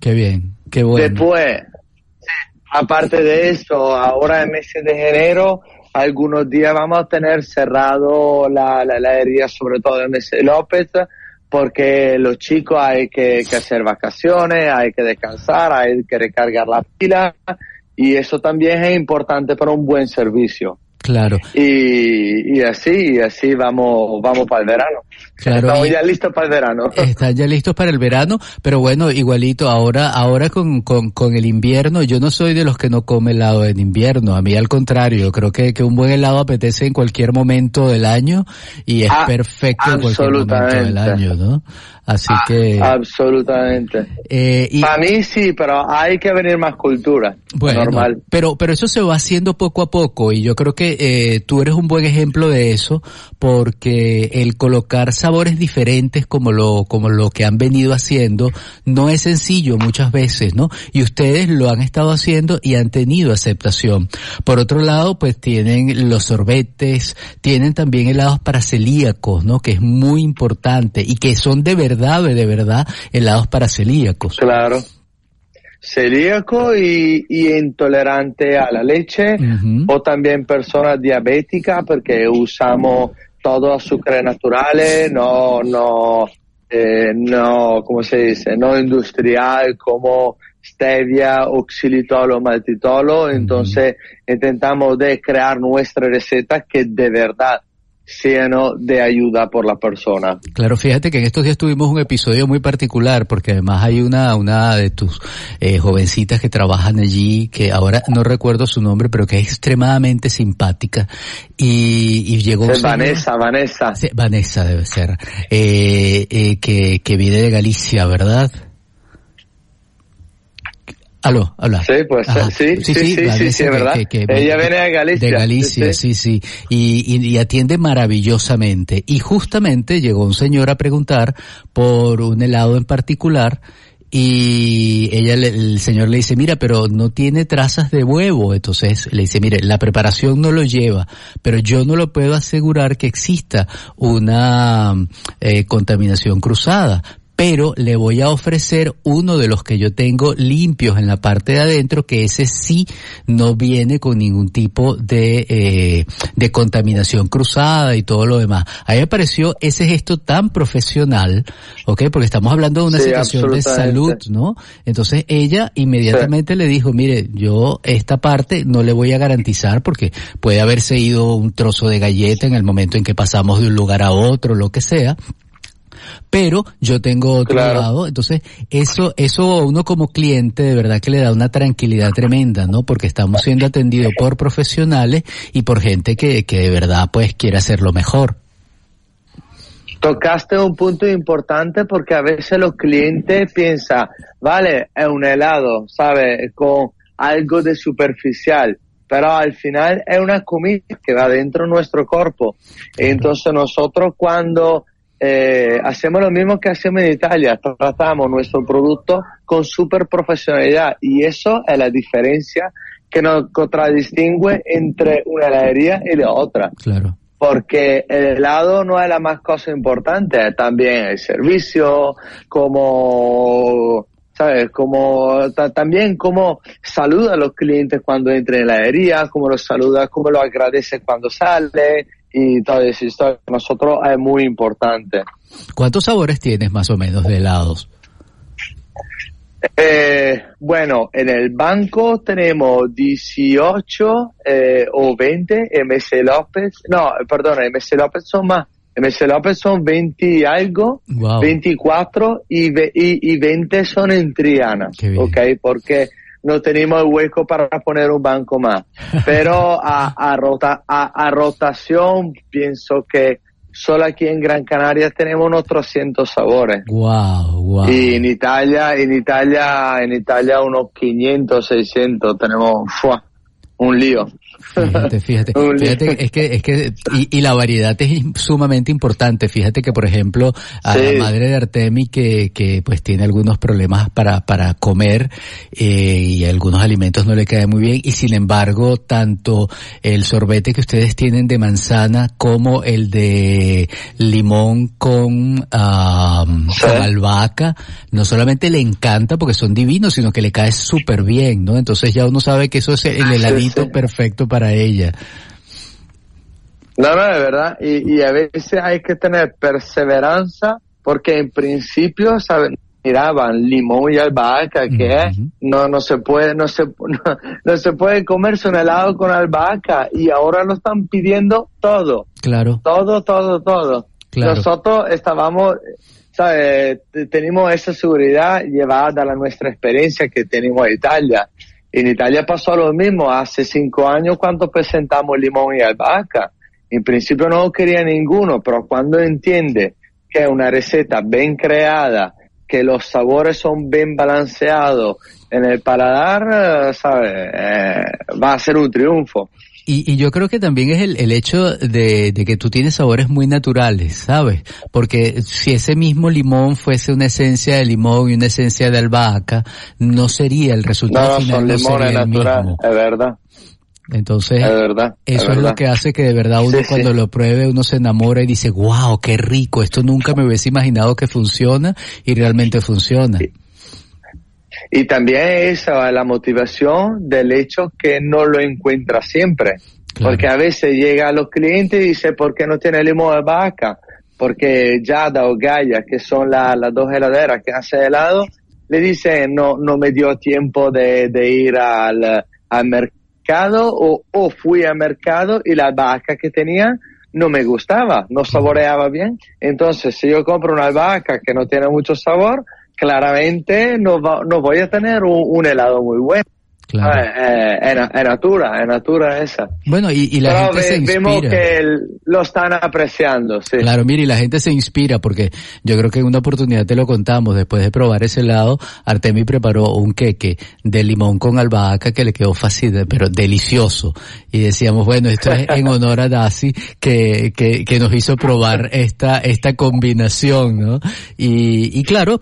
Qué bien. Qué bueno. Después, aparte de eso, ahora en meses de enero, algunos días vamos a tener cerrado la, la heladería, sobre todo en mes de López, porque los chicos hay que, que hacer vacaciones, hay que descansar, hay que recargar la pila y eso también es importante para un buen servicio. Claro. Y, y así, y así vamos, vamos para el verano. Claro, Estamos ya listos para el verano. Están ya listos para el verano, pero bueno, igualito, ahora, ahora con, con, con el invierno, yo no soy de los que no come helado en invierno, a mí al contrario, creo que, que un buen helado apetece en cualquier momento del año y es Ah, perfecto en cualquier momento del año, ¿no? Así Ah, que, Absolutamente. eh, y, Para mí sí, pero hay que venir más cultura. Bueno, normal. pero pero eso se va haciendo poco a poco y yo creo que eh, tú eres un buen ejemplo de eso porque el colocar sabores diferentes como lo como lo que han venido haciendo no es sencillo muchas veces, ¿no? Y ustedes lo han estado haciendo y han tenido aceptación. Por otro lado, pues tienen los sorbetes, tienen también helados para celíacos, ¿no? Que es muy importante y que son de verdad, de verdad helados para celíacos. Claro. Celíaco y, y intolerante a la leche o también personas diabéticas porque usamos todo azúcares naturales, no, no, eh, no, ¿cómo se dice? No industrial como stevia, oxilitol o maltitolo. Entonces intentamos de crear nuestras recetas que de verdad sean de ayuda por la persona. Claro, fíjate que en estos días tuvimos un episodio muy particular porque además hay una una de tus eh, jovencitas que trabajan allí que ahora no recuerdo su nombre pero que es extremadamente simpática y, y llegó Es señor- Vanessa, Vanessa. Vanessa debe ser eh, eh, que que viene de Galicia, ¿verdad? Aló, habla. Sí, pues sí, sí, sí, sí, sí, es verdad. Ella viene de Galicia. De Galicia, sí, sí, sí. Y, y- y atiende maravillosamente. Y justamente llegó un señor a preguntar por un helado en particular y ella le- el señor le dice, mira, pero no tiene trazas de huevo. Entonces le dice, mire, la preparación no lo lleva, pero yo no lo puedo asegurar que exista una eh, contaminación cruzada. Pero le voy a ofrecer uno de los que yo tengo limpios en la parte de adentro, que ese sí no viene con ningún tipo de, eh, de contaminación cruzada y todo lo demás. A mí me pareció ese gesto tan profesional, ¿ok? Porque estamos hablando de una Sí, situación de salud. ¿no? Entonces ella inmediatamente le dijo, mire, yo esta parte no le voy a garantizar porque puede haberse ido un trozo de galleta en el momento en que pasamos de un lugar a otro, lo que sea. Pero yo tengo otro Claro. lado, entonces eso, eso a uno como cliente de verdad que le da una tranquilidad tremenda, ¿no? Porque estamos siendo atendidos por profesionales y por gente que, que de verdad pues quiere hacerlo mejor. Tocaste un punto importante porque a veces los clientes piensan, vale, es un helado, ¿sabes? Con algo de superficial, pero al final es una comida que va dentro de nuestro cuerpo. Entonces nosotros cuando eh, hacemos lo mismo que hacemos en Italia, tratamos nuestro producto con super profesionalidad y eso es la diferencia que nos contradistingue entre una heladería y la otra Claro. porque el helado no es la más cosa importante, también el servicio, como, ¿sabes? Como, ta- también como saluda a los clientes cuando entran en la heladería, como los saluda, como lo agradece cuando sale y eso. Esto para nosotros es muy importante. ¿Cuántos sabores tienes más o menos de helados? Eh, bueno, en el banco tenemos 18 eh, o 20 MS López. No, perdón, MS López son más. MS López son 20 y algo, Wow. 24 y, ve- y, y 20 son en Triana. ¿Ok? Porque no tenemos el hueco para poner un banco más. Pero a, a, rota, a, a rotación pienso que solo aquí en Gran Canaria tenemos unos 300 sabores. Wow, wow. Y en Italia, en Italia, en Italia unos 500, 600 tenemos ¡fua! un lío. Fíjate, fíjate, fíjate, es que, es que, y, y la variedad es sumamente importante. Fíjate que, por ejemplo, a Sí. la madre de Artemi que, que pues tiene algunos problemas para, para comer, eh, y algunos alimentos no le caen muy bien, y sin embargo, tanto el sorbete que ustedes tienen de manzana como el de limón con, ah, Sí. con albahaca, no solamente le encanta porque son divinos, sino que le cae súper bien, ¿no? Entonces ya uno sabe que eso es el heladito sí. perfecto para ella. No, no, es verdad. Y, y a veces hay que tener perseverancia porque en principio, ¿saben? Miraban limón y albahaca, que no, no se puede, no se, no, no se puede comerse un helado con albahaca y ahora lo están pidiendo todo, Claro, todo, todo, todo. Claro. Nosotros estábamos, ¿sabe? Te- Tenemos esa seguridad llevada a la nuestra experiencia que tenemos en Italia. En Italia pasó lo mismo. Hace cinco años cuando presentamos limón y albahaca. En principio no quería ninguno, pero cuando entiende que es una receta bien creada, que los sabores son bien balanceados en el paladar, eh, ¿sabe? Eh, va a ser un triunfo. Y, y yo creo que también es el, el hecho de, de que tú tienes sabores muy naturales, ¿sabes? Porque si ese mismo limón fuese una esencia de limón y una esencia de albahaca, no sería el resultado No, final, son no limones naturales, es verdad, Entonces, es verdad. eso es, verdad. lo que hace que de verdad uno Sí, sí. cuando lo pruebe uno se enamora y dice, wow, qué rico, esto nunca me hubiese imaginado que funciona y realmente funciona. Y también esa es la motivación del hecho que no lo encuentra siempre. Claro. Porque a veces llega a los clientes y dice, ¿por qué no tiene limón de vaca? Porque Yada o Gaia, que son la- las dos heladeras que hacen helado, le dicen, no, no me dio tiempo de, de ir al, al mercado o, o fui al mercado y la vaca que tenía no me gustaba, no saboreaba bien. Entonces, si yo compro una albahaca que no tiene mucho sabor, claramente no, va- no voy a tener un, un helado muy bueno. Claro. Eh, eh, es, na- es natura, es natura esa. Bueno, y, y la Pero gente se ve- vemos inspira. que el- lo están apreciando, sí. Claro, mire, y la gente se inspira porque yo creo que en una oportunidad te lo contamos, después de probar ese helado, Artemi preparó un queque de limón con albahaca que le quedó fácil, pero delicioso. Y decíamos, bueno, esto es en honor a Dasi que, que, que nos hizo probar esta, esta combinación, ¿no? Y, y claro,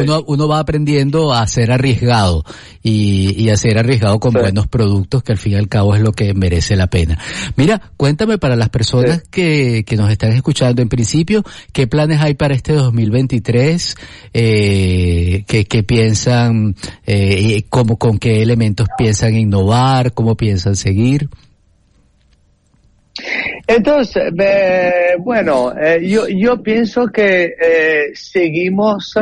uno, uno va aprendiendo a ser arriesgado y, y a ser arriesgado con Sí. buenos productos que al fin y al cabo es lo que merece la pena. Mira, cuéntame para las personas Sí. que, que nos están escuchando en principio, ¿qué planes hay para este 2023? Eh, ¿qué, qué piensan, eh, cómo, con qué elementos piensan innovar? ¿Cómo piensan seguir? Entonces, eh, bueno, eh, yo, yo pienso que eh, seguimos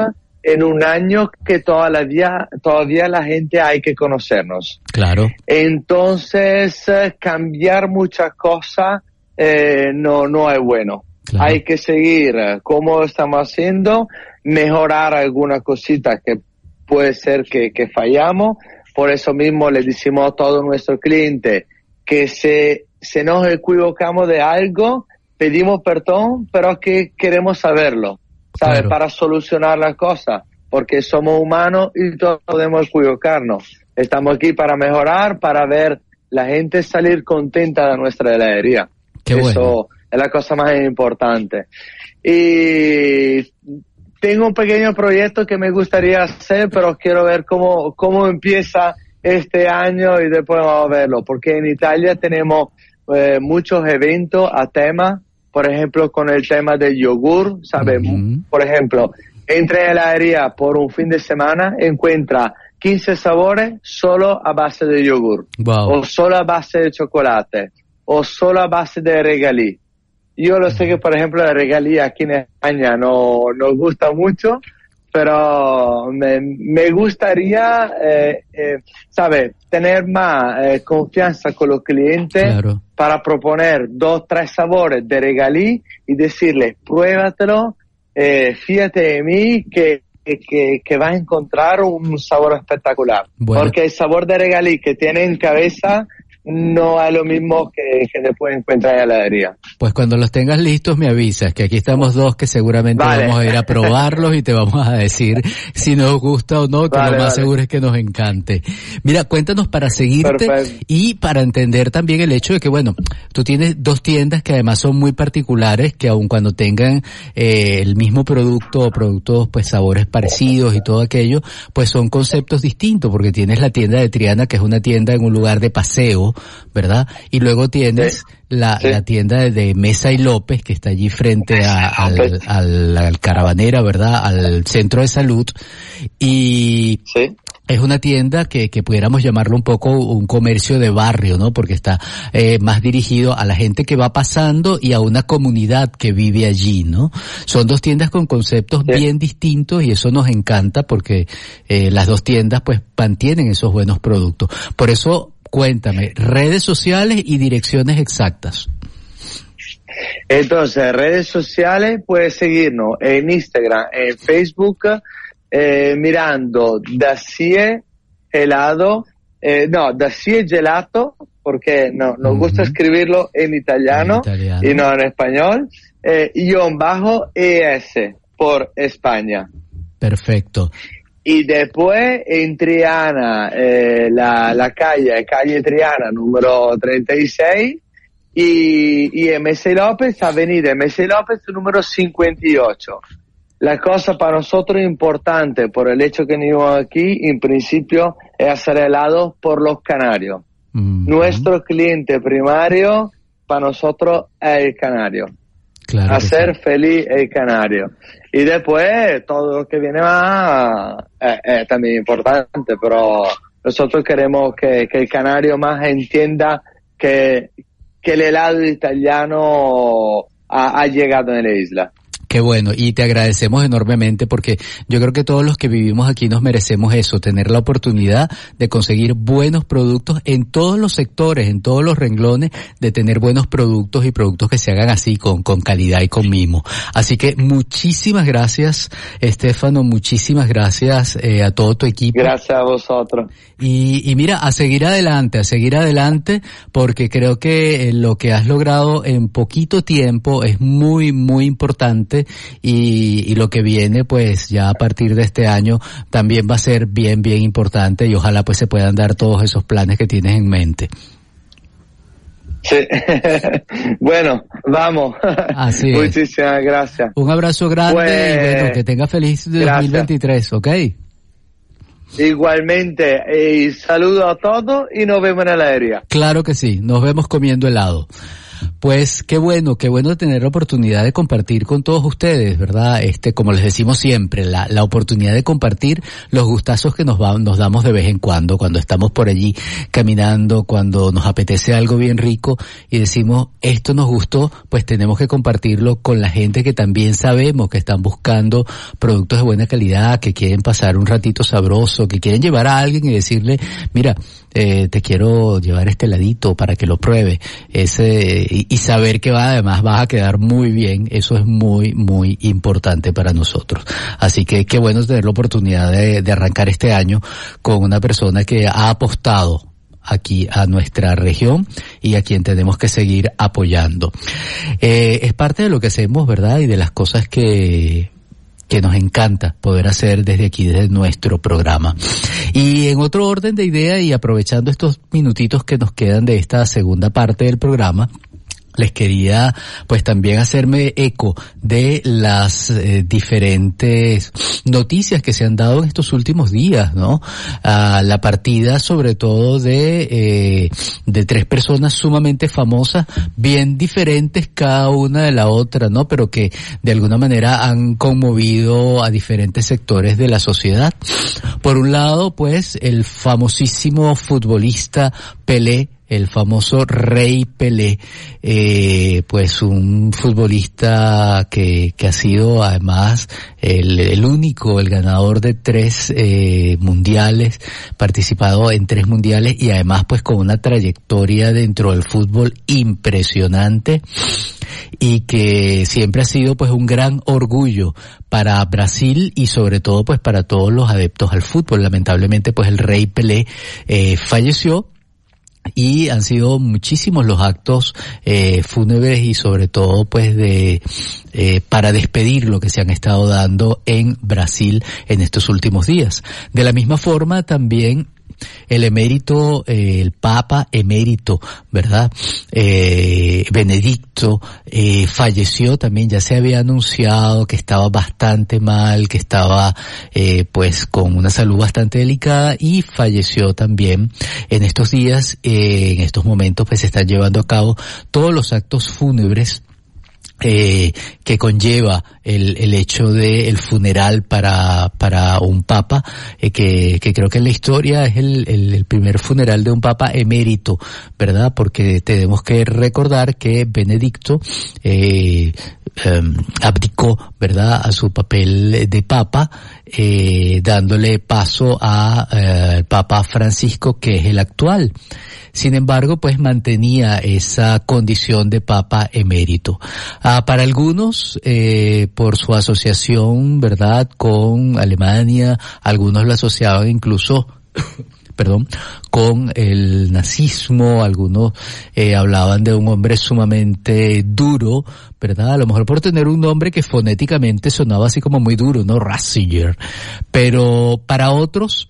en un año que todavía, todavía la gente hay que conocernos. Claro, Entonces, eh, cambiar muchas cosas eh, no, no es bueno. Claro. Hay que seguir eh, como estamos haciendo, mejorar algunas cositas que puede ser que, que fallamos. Por eso mismo le decimos a todos nuestros clientes que se, se nos equivocamos de algo, pedimos perdón, pero que queremos saberlo, ¿sabes? Claro. Para solucionar las cosas, porque somos humanos y todos podemos equivocarnos. Estamos aquí para mejorar, para ver la gente salir contenta de nuestra heladería. Qué Eso bueno. es la cosa más importante. Y tengo un pequeño proyecto que me gustaría hacer, pero quiero ver cómo, cómo empieza este año y después vamos a verlo, porque en Italia tenemos eh, muchos eventos a tema, por ejemplo, con el tema del yogur, ¿sabes? Ujú. Por ejemplo, entra en la heladería por un fin de semana, encuentra 15 sabores solo a base de yogur wow. o solo a base de chocolate, o solo a base de regalí. Yo lo sé que, por ejemplo, el regalí aquí en España no nos gusta mucho, pero me, me gustaría, eh, eh, ¿sabes?, tener más eh, confianza con los clientes Claro. para proponer dos, tres sabores de regalí y decirles, pruébatelo, eh, fíjate de mí que, que, que vas a encontrar un sabor espectacular. Bueno. Porque el sabor de regalí que tiene en cabeza no es lo mismo que, que después encuentras en la heladería. Pues cuando los tengas listos me avisas, que aquí estamos dos que seguramente Vale. vamos a ir a probarlos y te vamos a decir si nos gusta o no, que Vale, lo más vale. seguro es que nos encante. Mira, cuéntanos para seguirte Perfecto. y para entender también el hecho de que, bueno, tú tienes dos tiendas que además son muy particulares, que aun cuando tengan eh, el mismo producto o productos, pues sabores parecidos y todo aquello, pues son conceptos distintos, porque tienes la tienda de Triana, que es una tienda en un lugar de paseo, ¿verdad? Y luego tienes Sí. la, Sí. la tienda de, Mesa y López, que está allí frente a- al, al, al Caravanera, ¿verdad? Al centro de salud. Y Sí. es una tienda que, que pudiéramos llamarlo un poco un comercio de barrio, ¿no? Porque está eh, más dirigido a la gente que va pasando y a una comunidad que vive allí, ¿no? Son dos tiendas con conceptos Sí. bien distintos y eso nos encanta porque eh, las dos tiendas pues mantienen esos buenos productos. Por eso, cuéntame, redes sociales y direcciones exactas. Entonces, redes sociales, puedes seguirnos en Instagram, en Facebook, eh, mirando Dacie Helado, eh, no, Dacie Gelato, porque no, nos gusta escribirlo en italiano, En italiano. y no en español, eh, guion bajo ES por España. Perfecto. Y después en Triana, eh, la, la calle, calle Triana número 36, y, y MS López, avenida MS López número 58. La cosa para nosotros importante por el hecho que venimos aquí, en principio, es hacer helado por los canarios. Mm, Nuestro cliente primario para nosotros es el canario. claro hacer sí. feliz el canario. Y después todo lo que viene más es, es también importante, pero nosotros queremos que, que el canario más entienda que, que el helado italiano ha, ha llegado en la isla. Qué bueno, y te agradecemos enormemente porque yo creo que todos los que vivimos aquí nos merecemos eso, tener la oportunidad de conseguir buenos productos en todos los sectores, en todos los renglones, de tener buenos productos y productos que se hagan así, con, con calidad y con mimo. Así que muchísimas gracias, Estefano, muchísimas gracias eh, a todo tu equipo. Gracias a vosotros. Y, y mira, a seguir adelante, a seguir adelante, porque creo que eh, lo que has logrado en poquito tiempo es muy, muy importante y, y lo que viene, pues ya a partir de este año también va a ser bien, bien importante y ojalá pues se puedan dar todos esos planes que tienes en mente. Sí. bueno, vamos. Así es. Muchísimas gracias. Un abrazo grande Pues, y bueno, que tenga feliz gracias. 2023, ¿ok? Igualmente, y saludo a todos y nos vemos en la aérea. Claro que sí, nos vemos comiendo helado. Pues qué bueno, qué bueno tener la oportunidad de compartir con todos ustedes, ¿verdad? Este, como les decimos siempre, la, la oportunidad de compartir los gustazos que nos, va- nos damos de vez en cuando, cuando estamos por allí caminando, cuando nos apetece algo bien rico y decimos, esto nos gustó, pues tenemos que compartirlo con la gente que también sabemos que están buscando productos de buena calidad, que quieren pasar un ratito sabroso, que quieren llevar a alguien y decirle, mira, eh, te quiero llevar este heladito para que lo pruebe. Ese, y, saber que va, además vas a quedar muy bien, eso es muy, muy importante para nosotros. Así que qué bueno tener la oportunidad de, de arrancar este año con una persona que ha apostado aquí a nuestra región y a quien tenemos que seguir apoyando. Eh, es parte de lo que hacemos, ¿verdad? Y de las cosas que que nos encanta poder hacer desde aquí, desde nuestro programa. Y en otro orden de idea y aprovechando estos minutitos que nos quedan de esta segunda parte del programa, les quería pues también hacerme eco de las eh, diferentes noticias que se han dado en estos últimos días, ¿no? Ah, la partida sobre todo de, eh, de tres personas sumamente famosas, bien diferentes cada una de la otra, ¿no? Pero que de alguna manera han conmovido a diferentes sectores de la sociedad. Por un lado, pues, el famosísimo futbolista Pelé, el famoso Rey Pelé, eh, pues un futbolista que, que ha sido además el, el único, el ganador de tres eh, mundiales, participado en tres mundiales y además pues con una trayectoria dentro del fútbol impresionante y que siempre ha sido pues un gran orgullo para Brasil y sobre todo pues para todos los adeptos al fútbol. Lamentablemente pues el Rey Pelé eh, falleció y han sido muchísimos los actos eh, fúnebres y sobre todo pues de eh, para despedir lo que se han estado dando en Brasil en estos últimos días. De la misma forma también el emérito, eh, el Papa emérito, ¿verdad? Eh, Benedicto eh, falleció también, ya se había anunciado que estaba bastante mal, que estaba eh, pues con una salud bastante delicada y falleció también en estos días, en estos momentos pues se están llevando a cabo todos los actos fúnebres que conlleva el, el hecho de el funeral para, para un papa, eh, que, que creo que en la historia es el, el, primer funeral de un papa emérito, ¿verdad? Porque tenemos que recordar que Benedicto, eh, em, abdicó, ¿verdad?, a su papel de papa, eh, dándole paso a eh, Papa Francisco, que es el actual. Sin embargo, pues mantenía esa condición de Papa emérito. Ah, para algunos, por su asociación, ¿verdad?, con Alemania, algunos lo asociaban incluso perdón, con el nazismo, algunos eh, hablaban de un hombre sumamente duro, ¿verdad? A lo mejor por tener un nombre que fonéticamente sonaba así como muy duro, ¿no? Ratzinger. Pero para otros,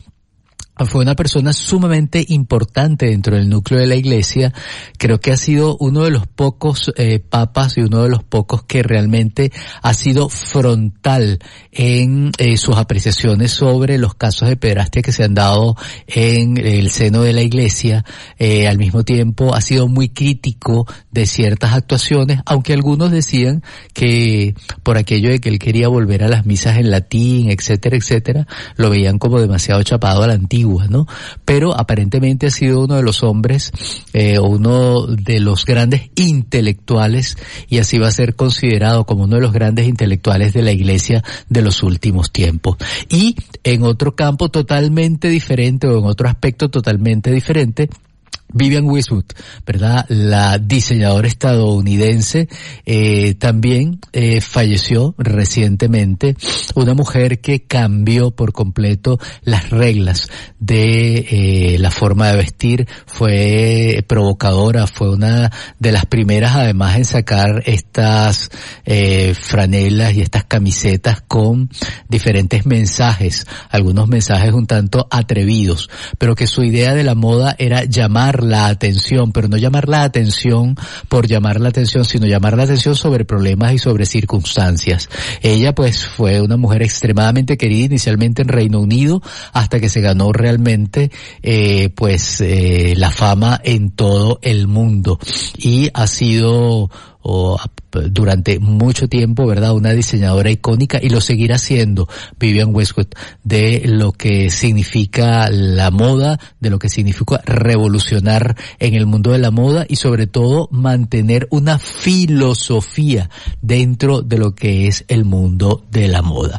fue una persona sumamente importante dentro del núcleo de la iglesia. Creo que ha sido uno de los pocos eh, papas y uno de los pocos que realmente ha sido frontal en eh, sus apreciaciones sobre los casos de pederastia que se han dado en el seno de la iglesia. Eh, al mismo tiempo ha sido muy crítico de ciertas actuaciones, aunque algunos decían que por aquello de que él quería volver a las misas en latín, etcétera, etcétera, lo veían como demasiado chapado a la antigua. Pero aparentemente ha sido uno de los hombres, eh, uno de los grandes intelectuales y así va a ser considerado como uno de los grandes intelectuales de la iglesia de los últimos tiempos. Y en otro campo totalmente diferente o en otro aspecto totalmente diferente, Vivian Westwood, ¿verdad? La diseñadora estadounidense eh, también eh, falleció recientemente. Una mujer que cambió por completo las reglas de eh, la forma de vestir. Fue provocadora, fue una de las primeras además en sacar estas eh, franelas y estas camisetas con diferentes mensajes, algunos mensajes un tanto atrevidos, pero que su idea de la moda era llamar la atención, pero no llamar la atención por llamar la atención, sino llamar la atención sobre problemas y sobre circunstancias. Ella pues fue una mujer extremadamente querida inicialmente en Reino Unido hasta que se ganó realmente eh, pues eh, la fama en todo el mundo y ha sido o durante mucho tiempo, ¿verdad? Una diseñadora icónica y lo seguirá siendo Vivian Westwood de lo que significa la moda, de lo que significa revolucionar en el mundo de la moda y sobre todo mantener una filosofía dentro de lo que es el mundo de la moda.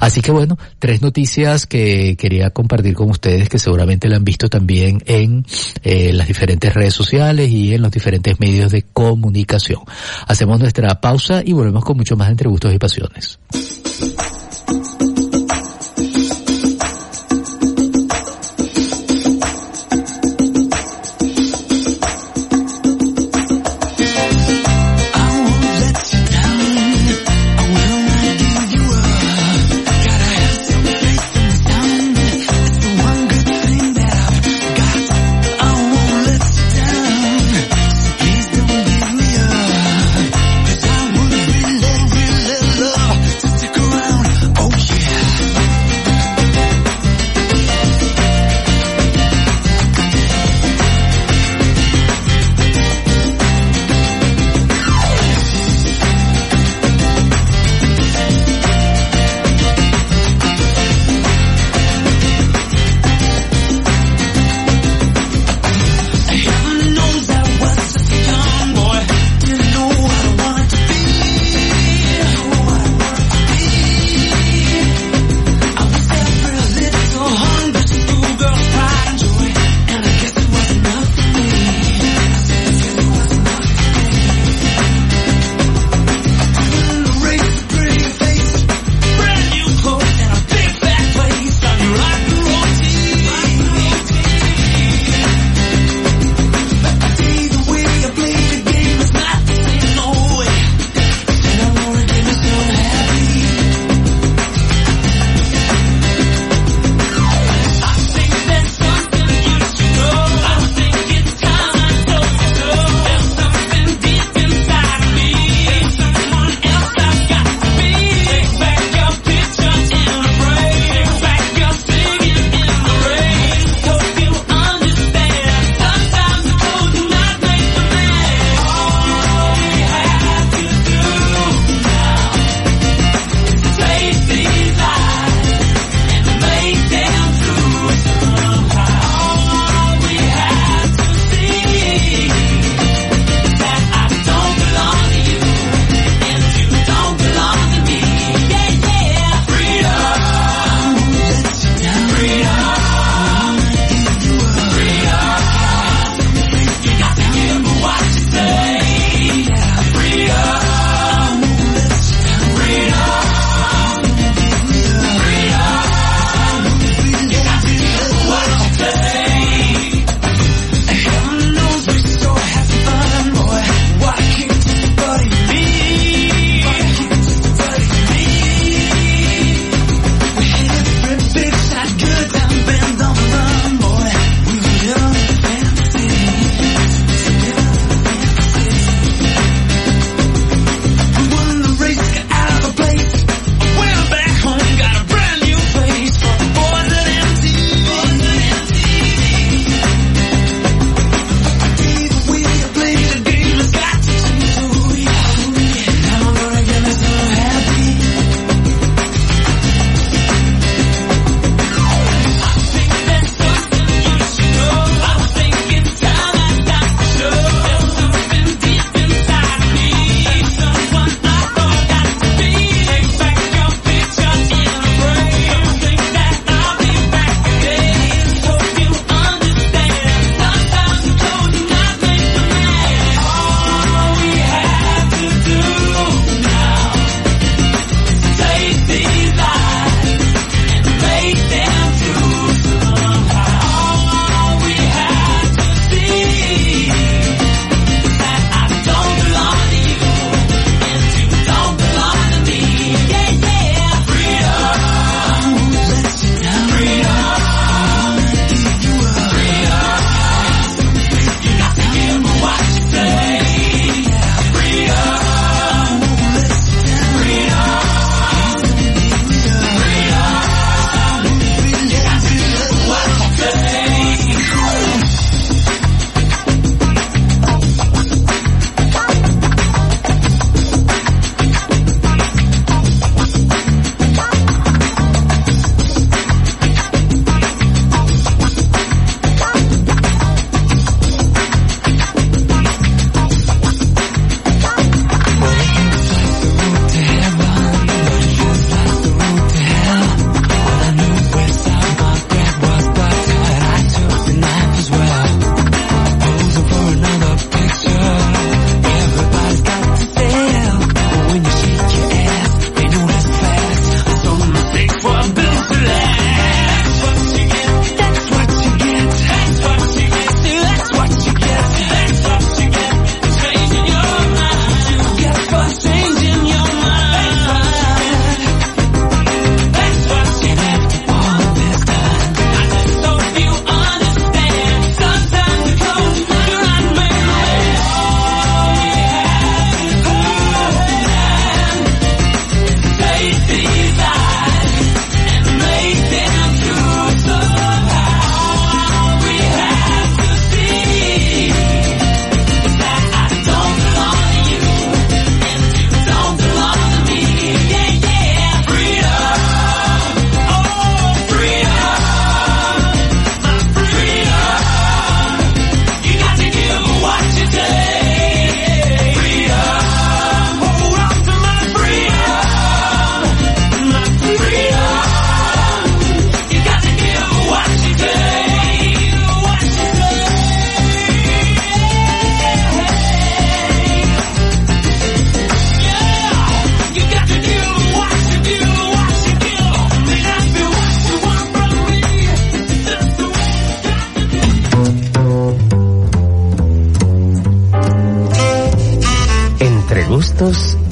Así que bueno, tres noticias que quería compartir con ustedes que seguramente la han visto también en eh, las diferentes redes sociales y en los diferentes medios de comunicación. Hacemos nuestra pausa y volvemos con mucho más entre gustos y pasiones.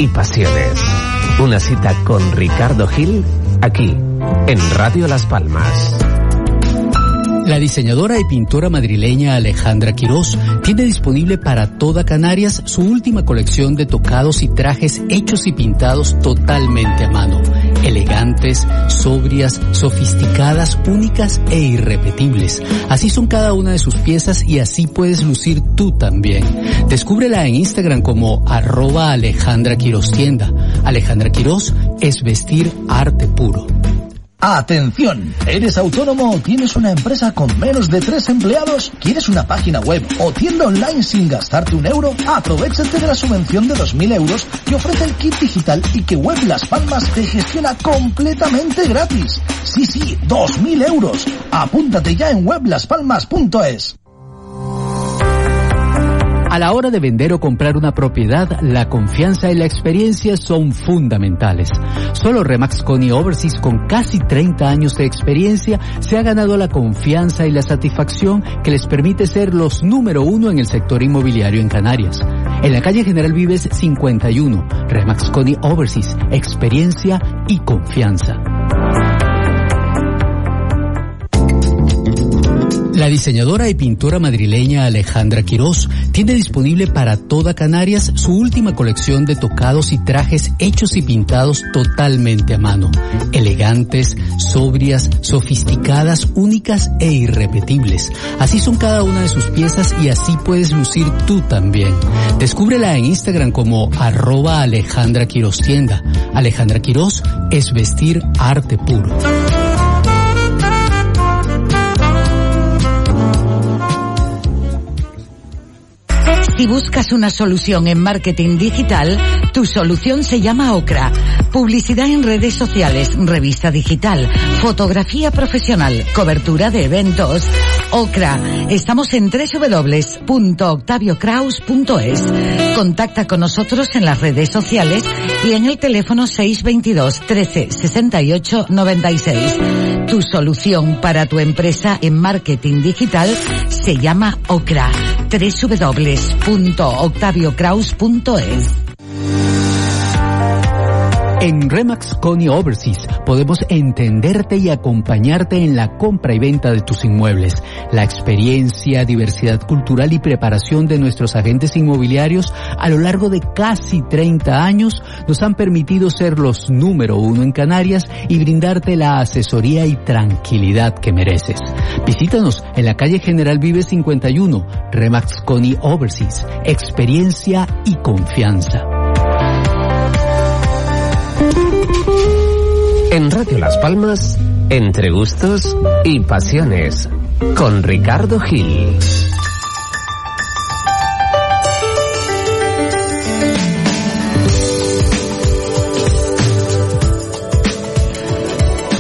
Y pasiones. Una cita con Ricardo Gil aquí en Radio Las Palmas. La diseñadora y pintora madrileña Alejandra Quirós tiene disponible para toda Canarias su última colección de tocados y trajes hechos y pintados totalmente a mano. Elegantes, sobrias, sofisticadas, únicas e irrepetibles. Así son cada una de sus piezas y así puedes lucir tú también. Descúbrela en Instagram como arroba Alejandra Quirós Tienda. Alejandra Quirós es vestir arte puro. Atención, ¿eres autónomo o tienes una empresa con menos de tres empleados? ¿Quieres una página web o tienda online sin gastarte un euro? Aprovechate de la subvención de 2.000 euros que ofrece el kit digital y que Web Las Palmas te gestiona completamente gratis. Sí, sí, 2.000 euros. Apúntate ya en weblaspalmas.es. A la hora de vender o comprar una propiedad, la confianza y la experiencia son fundamentales. Solo Remax Coney Overseas con casi 30 años de experiencia se ha ganado la confianza y la satisfacción que les permite ser los número uno en el sector inmobiliario en Canarias. En la calle General Vives 51, Remax Coney Overseas, experiencia y confianza. La diseñadora y pintora madrileña Alejandra Quirós tiene disponible para toda Canarias su última colección de tocados y trajes hechos y pintados totalmente a mano. Elegantes, sobrias, sofisticadas, únicas e irrepetibles. Así son cada una de sus piezas y así puedes lucir tú también. Descúbrela en Instagram como arroba Alejandra Quirós Tienda. Alejandra Quirós es vestir arte puro. Si buscas una solución en marketing digital, tu solución se llama Ocra. Publicidad en redes sociales, revista digital, fotografía profesional, cobertura de eventos. Ocra. Estamos en www.octaviocraus.es. Contacta con nosotros en las redes sociales y en el teléfono 622 13 68 96. Tu solución para tu empresa en marketing digital se llama Ocra. www.octaviocraus.es. En Remax Coney Overseas podemos entenderte y acompañarte en la compra y venta de tus inmuebles. La experiencia, diversidad cultural y preparación de nuestros agentes inmobiliarios a lo largo de casi 30 años nos han permitido ser los número uno en Canarias y brindarte la asesoría y tranquilidad que mereces. Visítanos en la calle General Vive 51, Remax Coney Overseas. Experiencia y confianza. En Radio Las Palmas, entre gustos y pasiones, con Ricardo Gil.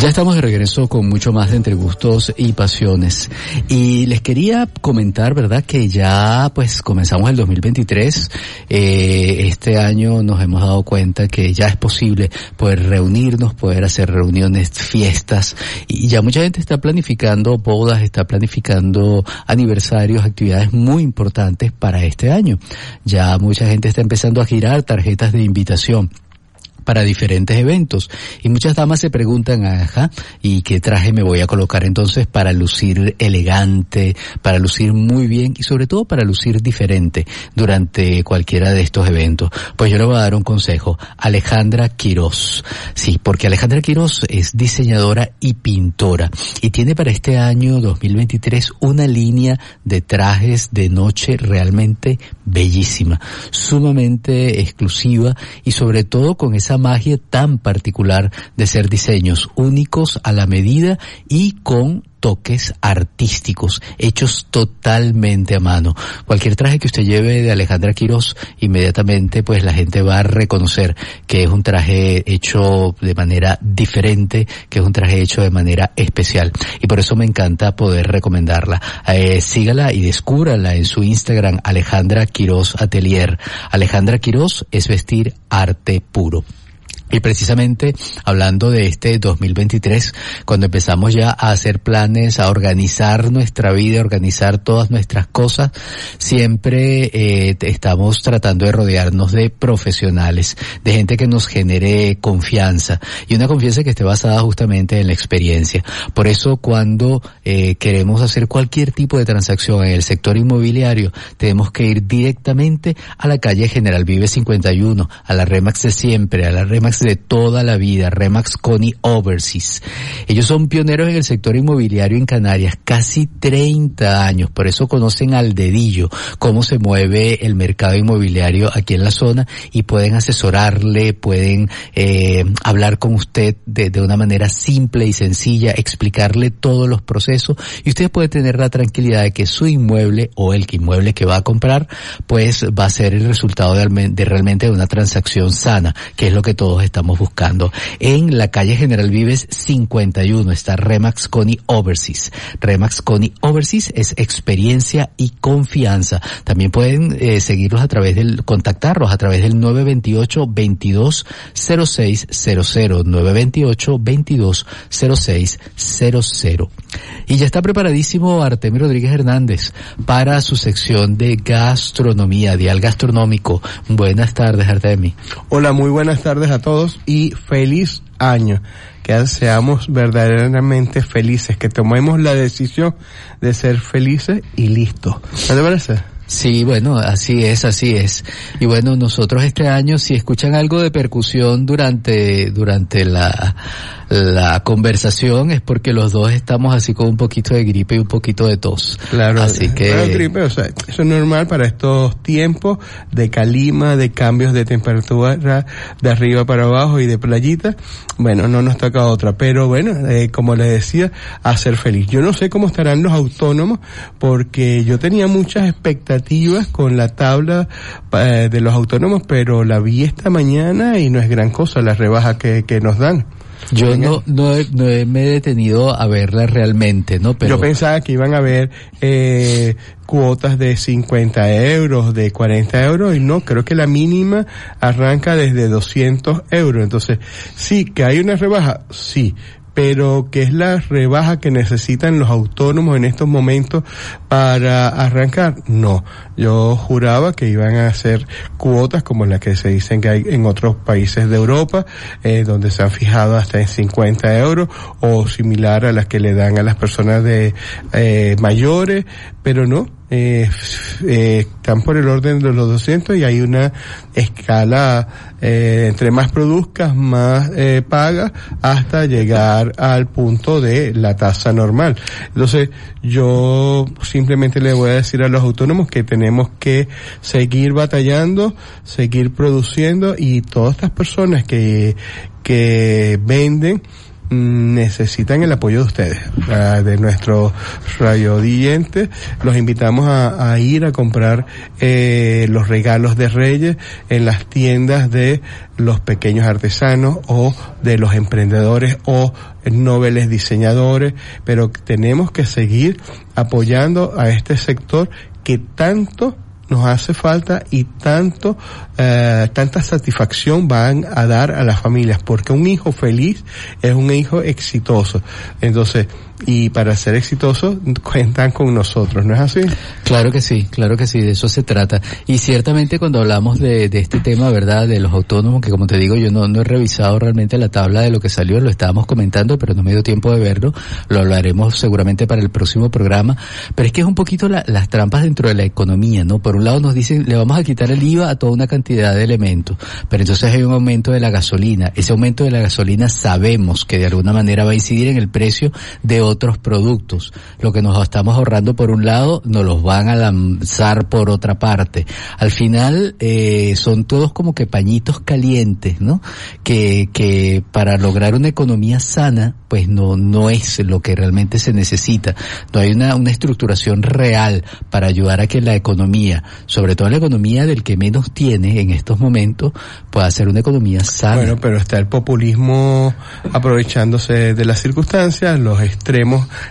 Ya estamos de regreso con mucho más de entre gustos y pasiones. Y les quería comentar, ¿verdad? Que ya pues comenzamos el 2023. Eh, este año nos hemos dado cuenta que ya es posible poder reunirnos, poder hacer reuniones, fiestas. Y ya mucha gente está planificando bodas, está planificando aniversarios, actividades muy importantes para este año. Ya mucha gente está empezando a girar tarjetas de invitación para diferentes eventos. Y muchas damas se preguntan, ajá, ¿y qué traje me voy a colocar entonces para lucir elegante, para lucir muy bien y sobre todo para lucir diferente durante cualquiera de estos eventos? Pues yo le voy a dar un consejo. Alejandra Quirós. Sí, porque Alejandra Quirós es diseñadora y pintora y tiene para este año 2023 una línea de trajes de noche realmente bellísima, sumamente exclusiva y sobre todo con esa magia tan particular de ser diseños únicos a la medida y con toques artísticos, hechos totalmente a mano. Cualquier traje que usted lleve de Alejandra Quirós, inmediatamente pues la gente va a reconocer que es un traje hecho de manera diferente, que es un traje hecho de manera especial. Y por eso me encanta poder recomendarla. Eh, sígala y descúbrala en su Instagram, Alejandra Quirós Atelier. Alejandra Quirós es vestir arte puro. Y precisamente hablando de este 2023, cuando empezamos ya a hacer planes, a organizar nuestra vida, a organizar todas nuestras cosas, siempre eh, estamos tratando de rodearnos de profesionales, de gente que nos genere confianza y una confianza que esté basada justamente en la experiencia. Por eso cuando eh, queremos hacer cualquier tipo de transacción en el sector inmobiliario, tenemos que ir directamente a la calle General Vive 51, a la Remax de siempre, a la Remax de toda la vida, Remax Connie Overseas. Ellos son pioneros en el sector inmobiliario en Canarias, casi 30 años, por eso conocen al dedillo cómo se mueve el mercado inmobiliario aquí en la zona y pueden asesorarle, pueden eh, hablar con usted de, una manera simple y sencilla, explicarle todos los procesos y usted puede tener la tranquilidad de que su inmueble o el inmueble que va a comprar, pues va a ser el resultado de, de realmente de una transacción sana, que es lo que todos estamos buscando. En la calle General Vives 51 está Remax Connie Overseas. Remax Connie Overseas es experiencia y confianza. También pueden eh, seguirlos a través del, contactarlos a través del 928 22 0600 928 22 0600 y ya está preparadísimo Artemio Rodríguez Hernández para su sección de gastronomía, dial gastronómico. Buenas tardes, Artemi. Hola, muy buenas tardes a todos y feliz año. Que seamos verdaderamente felices, que tomemos la decisión de ser felices y listo. ¿No te parece? Sí, bueno, así es, así es. Y bueno, nosotros este año, si escuchan algo de percusión durante, durante la, la conversación, es porque los dos estamos así con un poquito de gripe y un poquito de tos. Claro. Así que. Bueno, gripe, o sea, eso es normal para estos tiempos de calima, de cambios de temperatura de arriba para abajo y de playita. Bueno, no nos toca otra, pero bueno, eh, como les decía, a ser feliz. Yo no sé cómo estarán los autónomos, porque yo tenía muchas expectativas con la tabla eh, de los autónomos, pero la vi esta mañana y no es gran cosa la rebaja que, que nos dan. Yo no, no, he- no he- me he detenido a verla realmente, ¿no? Pero Yo pensaba que iban a haber eh, cuotas de 50 euros, de 40 euros, y no, creo que la mínima arranca desde 200 euros. Entonces, sí, que hay una rebaja, sí, pero que es la rebaja que necesitan los autónomos en estos momentos para arrancar, no. Yo juraba que iban a hacer cuotas como las que se dicen que hay en otros países de Europa, eh, donde se han fijado hasta en 50 euros o similar a las que le dan a las personas de eh, mayores, pero no, eh, eh, están por el orden de los 200 y hay una escala, eh, entre más produzcas, más eh, pagas, hasta llegar al punto de la tasa normal. Entonces, yo simplemente le voy a decir a los autónomos que tenemos que seguir batallando, seguir produciendo y todas estas personas que, que venden, necesitan el apoyo de ustedes, de nuestros radiodientes. Los invitamos a, a ir a comprar eh, los regalos de Reyes en las tiendas de los pequeños artesanos o de los emprendedores o noveles diseñadores, pero tenemos que seguir apoyando a este sector que tanto nos hace falta y tanto eh, tanta satisfacción van a dar a las familias porque un hijo feliz es un hijo exitoso. Entonces y para ser exitoso cuentan con nosotros no es así Claro que sí, claro que sí, de eso se trata. Y ciertamente cuando hablamos de, de este tema, ¿verdad? De los autónomos, que como te digo, yo no, no he revisado realmente la tabla de lo que salió, lo estábamos comentando, pero no me dio tiempo de verlo, lo hablaremos seguramente para el próximo programa. Pero es que es un poquito la- las trampas dentro de la economía, ¿no? Por un lado nos dicen, le vamos a quitar el IVA a toda una cantidad de elementos, pero entonces hay un aumento de la gasolina. Ese aumento de la gasolina sabemos que de alguna manera va a incidir en el precio de otros productos. Lo que nos estamos ahorrando por un lado, nos los van a lanzar por otra parte. Al final, eh, son todos como que pañitos calientes, ¿no? Que, que para lograr una economía sana, pues no, no es lo que realmente se necesita. No hay una, una estructuración real para ayudar a que la economía, sobre todo la economía del que menos tiene en estos momentos, pueda ser una economía sana. Bueno, pero está el populismo aprovechándose de las circunstancias, los extremos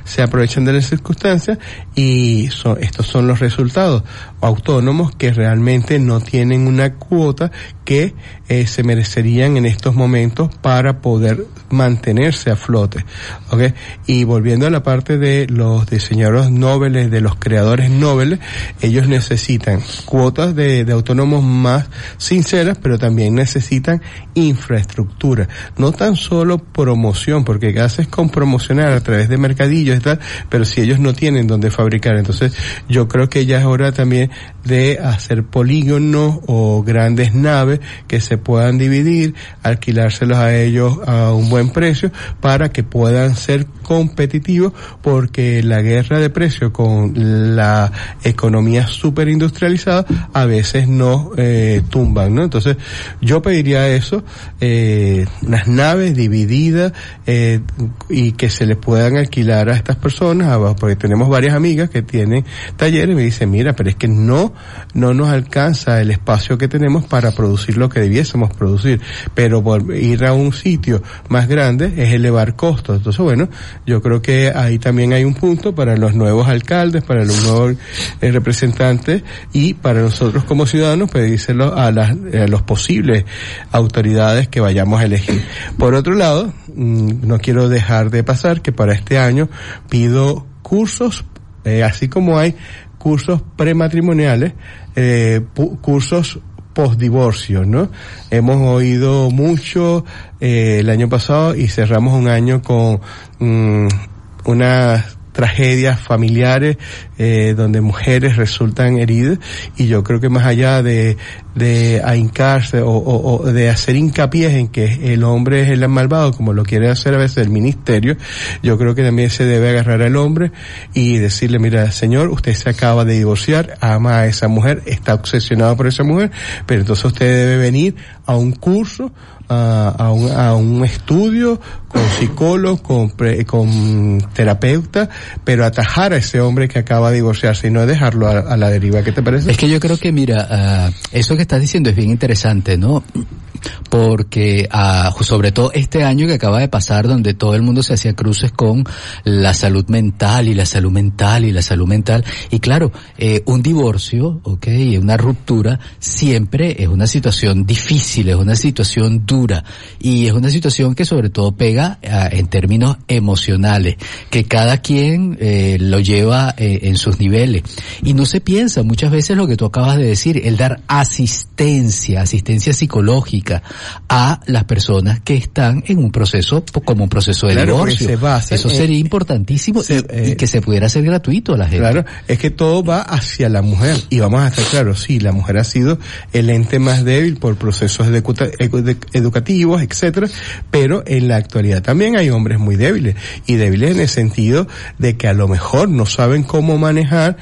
se aprovechan de las circunstancias y son, estos son los resultados. Autónomos que realmente no tienen una cuota que eh, se merecerían en estos momentos para poder mantenerse a flote. ¿ok? Y volviendo a la parte de los diseñadores nobles, de los creadores nobles, ellos necesitan cuotas de, de autónomos más sinceras, pero también necesitan infraestructura. No tan solo promoción, porque haces con promocionar a través de mercadillos y tal, pero si ellos no tienen donde fabricar, entonces yo creo que ya es hora también de hacer polígonos o grandes naves que se puedan dividir, alquilárselos a ellos a un buen precio para que puedan ser competitivos porque la guerra de precios con la economía super industrializada a veces no eh, tumban, ¿no? Entonces yo pediría eso, eh, las naves divididas eh, y que se les puedan alquilar a estas personas, porque tenemos varias amigas que tienen talleres y me dicen, mira, pero es que no, no nos alcanza el espacio que tenemos para producir lo que debiésemos producir, pero por ir a un sitio más grande es elevar costos. Entonces, bueno, yo creo que ahí también hay un punto para los nuevos alcaldes, para los nuevos eh, representantes y para nosotros como ciudadanos pedírselo a las, a los posibles autoridades que vayamos a elegir. Por otro lado, no quiero dejar de pasar que para este año pido cursos, eh, así como hay cursos prematrimoniales, eh, cursos postdivorcio, ¿no? Hemos oído mucho eh, el año pasado y cerramos un año con mm, unas tragedias familiares eh, donde mujeres resultan heridas. Y yo creo que más allá de, de ahincarse o, o- o de hacer hincapié en que el hombre es el malvado como lo quiere hacer a veces el ministerio, yo creo que también se debe agarrar al hombre y decirle, mira, señor, usted se acaba de divorciar, ama a esa mujer, está obsesionado por esa mujer, pero entonces usted debe venir a un curso a, a un, a un estudio con psicólogo, con, con terapeuta, pero atajar a ese hombre que acaba de divorciarse y no dejarlo a, la deriva. ¿Qué te parece? Es que yo creo que, mira, ah, eso que estás diciendo es bien interesante, ¿no? Porque, ah, sobre todo este año que acaba de pasar, donde todo el mundo se hacía cruces con la salud mental y la salud mental y la salud mental. Y claro, eh, un divorcio, ok, una ruptura, siempre es una situación difícil, es una situación dura. Y es una situación que sobre todo pega ah, en términos emocionales, que cada quien eh, lo lleva eh, en sus niveles. Y no se piensa muchas veces lo que tú acabas de decir, el dar asistencia, asistencia psicológica a las personas que están en un proceso como un proceso de Claro, divorcio. se basa Eso en- sería importantísimo y, y que se pudiera hacer gratuito a la gente. Claro, es que todo va hacia la mujer. Y vamos a estar claros, sí, la mujer ha sido el ente más débil por procesos educa- edu- educativos, etcétera, pero en la actualidad también hay hombres muy débiles. Y débiles en el sentido de que a lo mejor no saben cómo manejar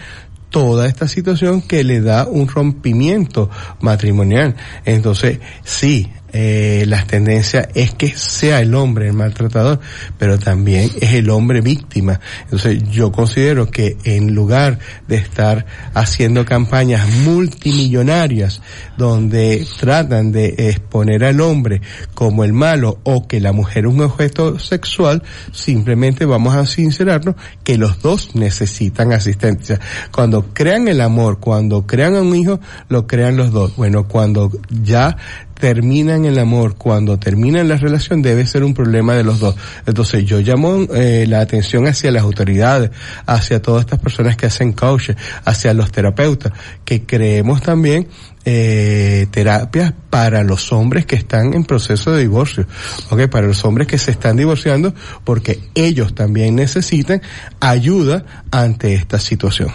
toda esta situación que le da un rompimiento matrimonial. Entonces, sí, eh, las tendencias es que sea el hombre el maltratador, pero también es el hombre víctima. Entonces, yo considero que en lugar de estar haciendo campañas multimillonarias donde tratan de exponer al hombre como el malo o que la mujer es un objeto sexual, simplemente vamos a sincerarnos que los dos necesitan asistencia. Cuando crean el amor, cuando crean a un hijo, lo crean los dos. Bueno, cuando ya terminan el amor, cuando terminan la relación, debe ser un problema de los dos. Entonces yo llamo eh, la atención hacia las autoridades, hacia todas estas personas que hacen coaches, hacia los terapeutas, que creemos también eh, terapias para los hombres que están en proceso de divorcio, ¿ok? Para los hombres que se están divorciando porque ellos también necesitan ayuda ante esta situación.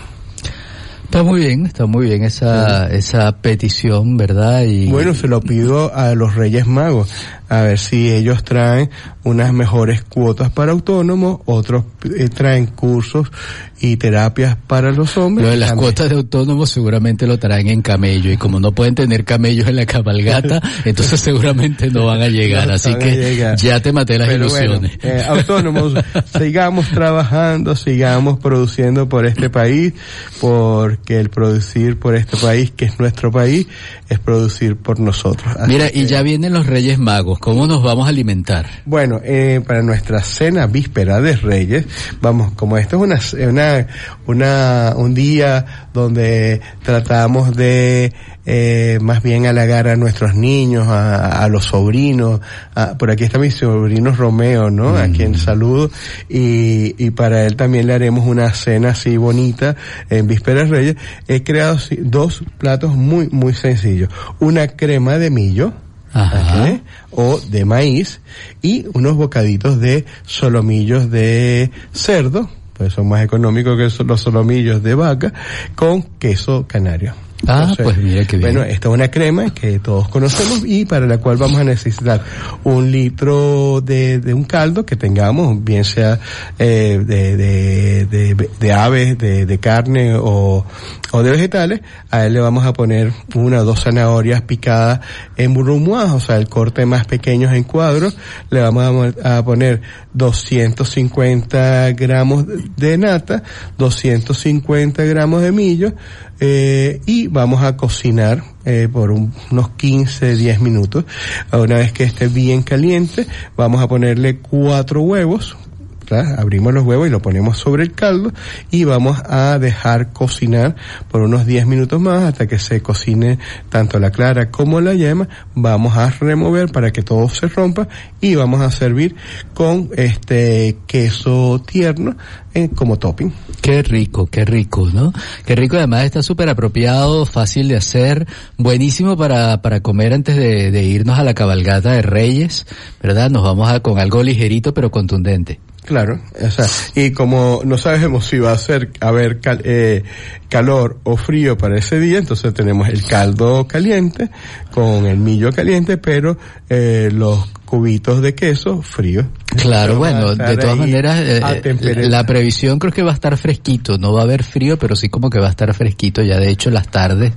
Está muy bien, está muy bien esa, esa petición, ¿verdad? Y Bueno, se lo pido a los Reyes Magos, a ver si ellos traen unas mejores cuotas para autónomos, otros eh, traen cursos y terapias para los hombres. Lo de las También. cuotas de autónomos seguramente lo traen en camello y como no pueden tener camellos en la cabalgata, entonces seguramente no van a llegar. No Así que llegar. ya te maté las Pero bueno, ilusiones. eh, autónomos, sigamos trabajando, sigamos produciendo por este país, porque el producir por este país, que es nuestro país, es producir por nosotros. Así Mira, que- y ya vienen los Reyes Magos. ¿Cómo nos vamos a alimentar? Bueno, eh, para nuestra cena víspera de Reyes, vamos, como esto es una, una, una, un día donde tratamos de eh, más bien halagar a nuestros niños, a, a los sobrinos, a- por aquí está mi sobrino Romeo, ¿no? A quien saludo, y, y para él también le haremos una cena así bonita en vísperas de Reyes. He creado dos platos muy, muy sencillos. Una crema de millo, o de maíz y unos bocaditos de solomillos de cerdo, pues son más económicos que los solomillos de vaca, con queso canario. Ah, pues mira qué bien. Bueno, esta es una crema que todos conocemos y para la cual vamos a necesitar un litro de, de un caldo que tengamos, bien sea eh, de, de, de, de aves, de, de carne o, o de vegetales. A él le vamos a poner una o dos zanahorias picadas en brumoise, o sea, el corte más pequeño en cuadros. Le vamos a a poner 250 gramos de nata, 250 gramos de millo, eh, y vamos a cocinar eh, por un- unos 15, 10 minutos. Una vez que esté bien caliente, vamos a ponerle cuatro huevos, abrimos los huevos y lo ponemos sobre el caldo y vamos a dejar cocinar por unos 10 minutos más hasta que se cocine tanto la clara como la yema. Vamos a remover para que todo se rompa y vamos a servir con este queso tierno eh, como topping. Qué rico, qué rico, ¿no? Qué rico, además está súper apropiado, fácil de hacer, buenísimo para, para comer antes de, de irnos a la cabalgata de Reyes, ¿verdad? Nos vamos a con algo ligerito pero contundente. Claro, o sea, y como no sabemos si va a ser a haber eh, calor o frío para ese día, entonces tenemos el caldo caliente con el millo caliente, pero eh, los cubitos de queso frío. Claro, bueno, de todas maneras, eh, eh, la previsión creo que va a estar fresquito, no va a haber frío, pero sí como que va a estar fresquito, ya de hecho las tardes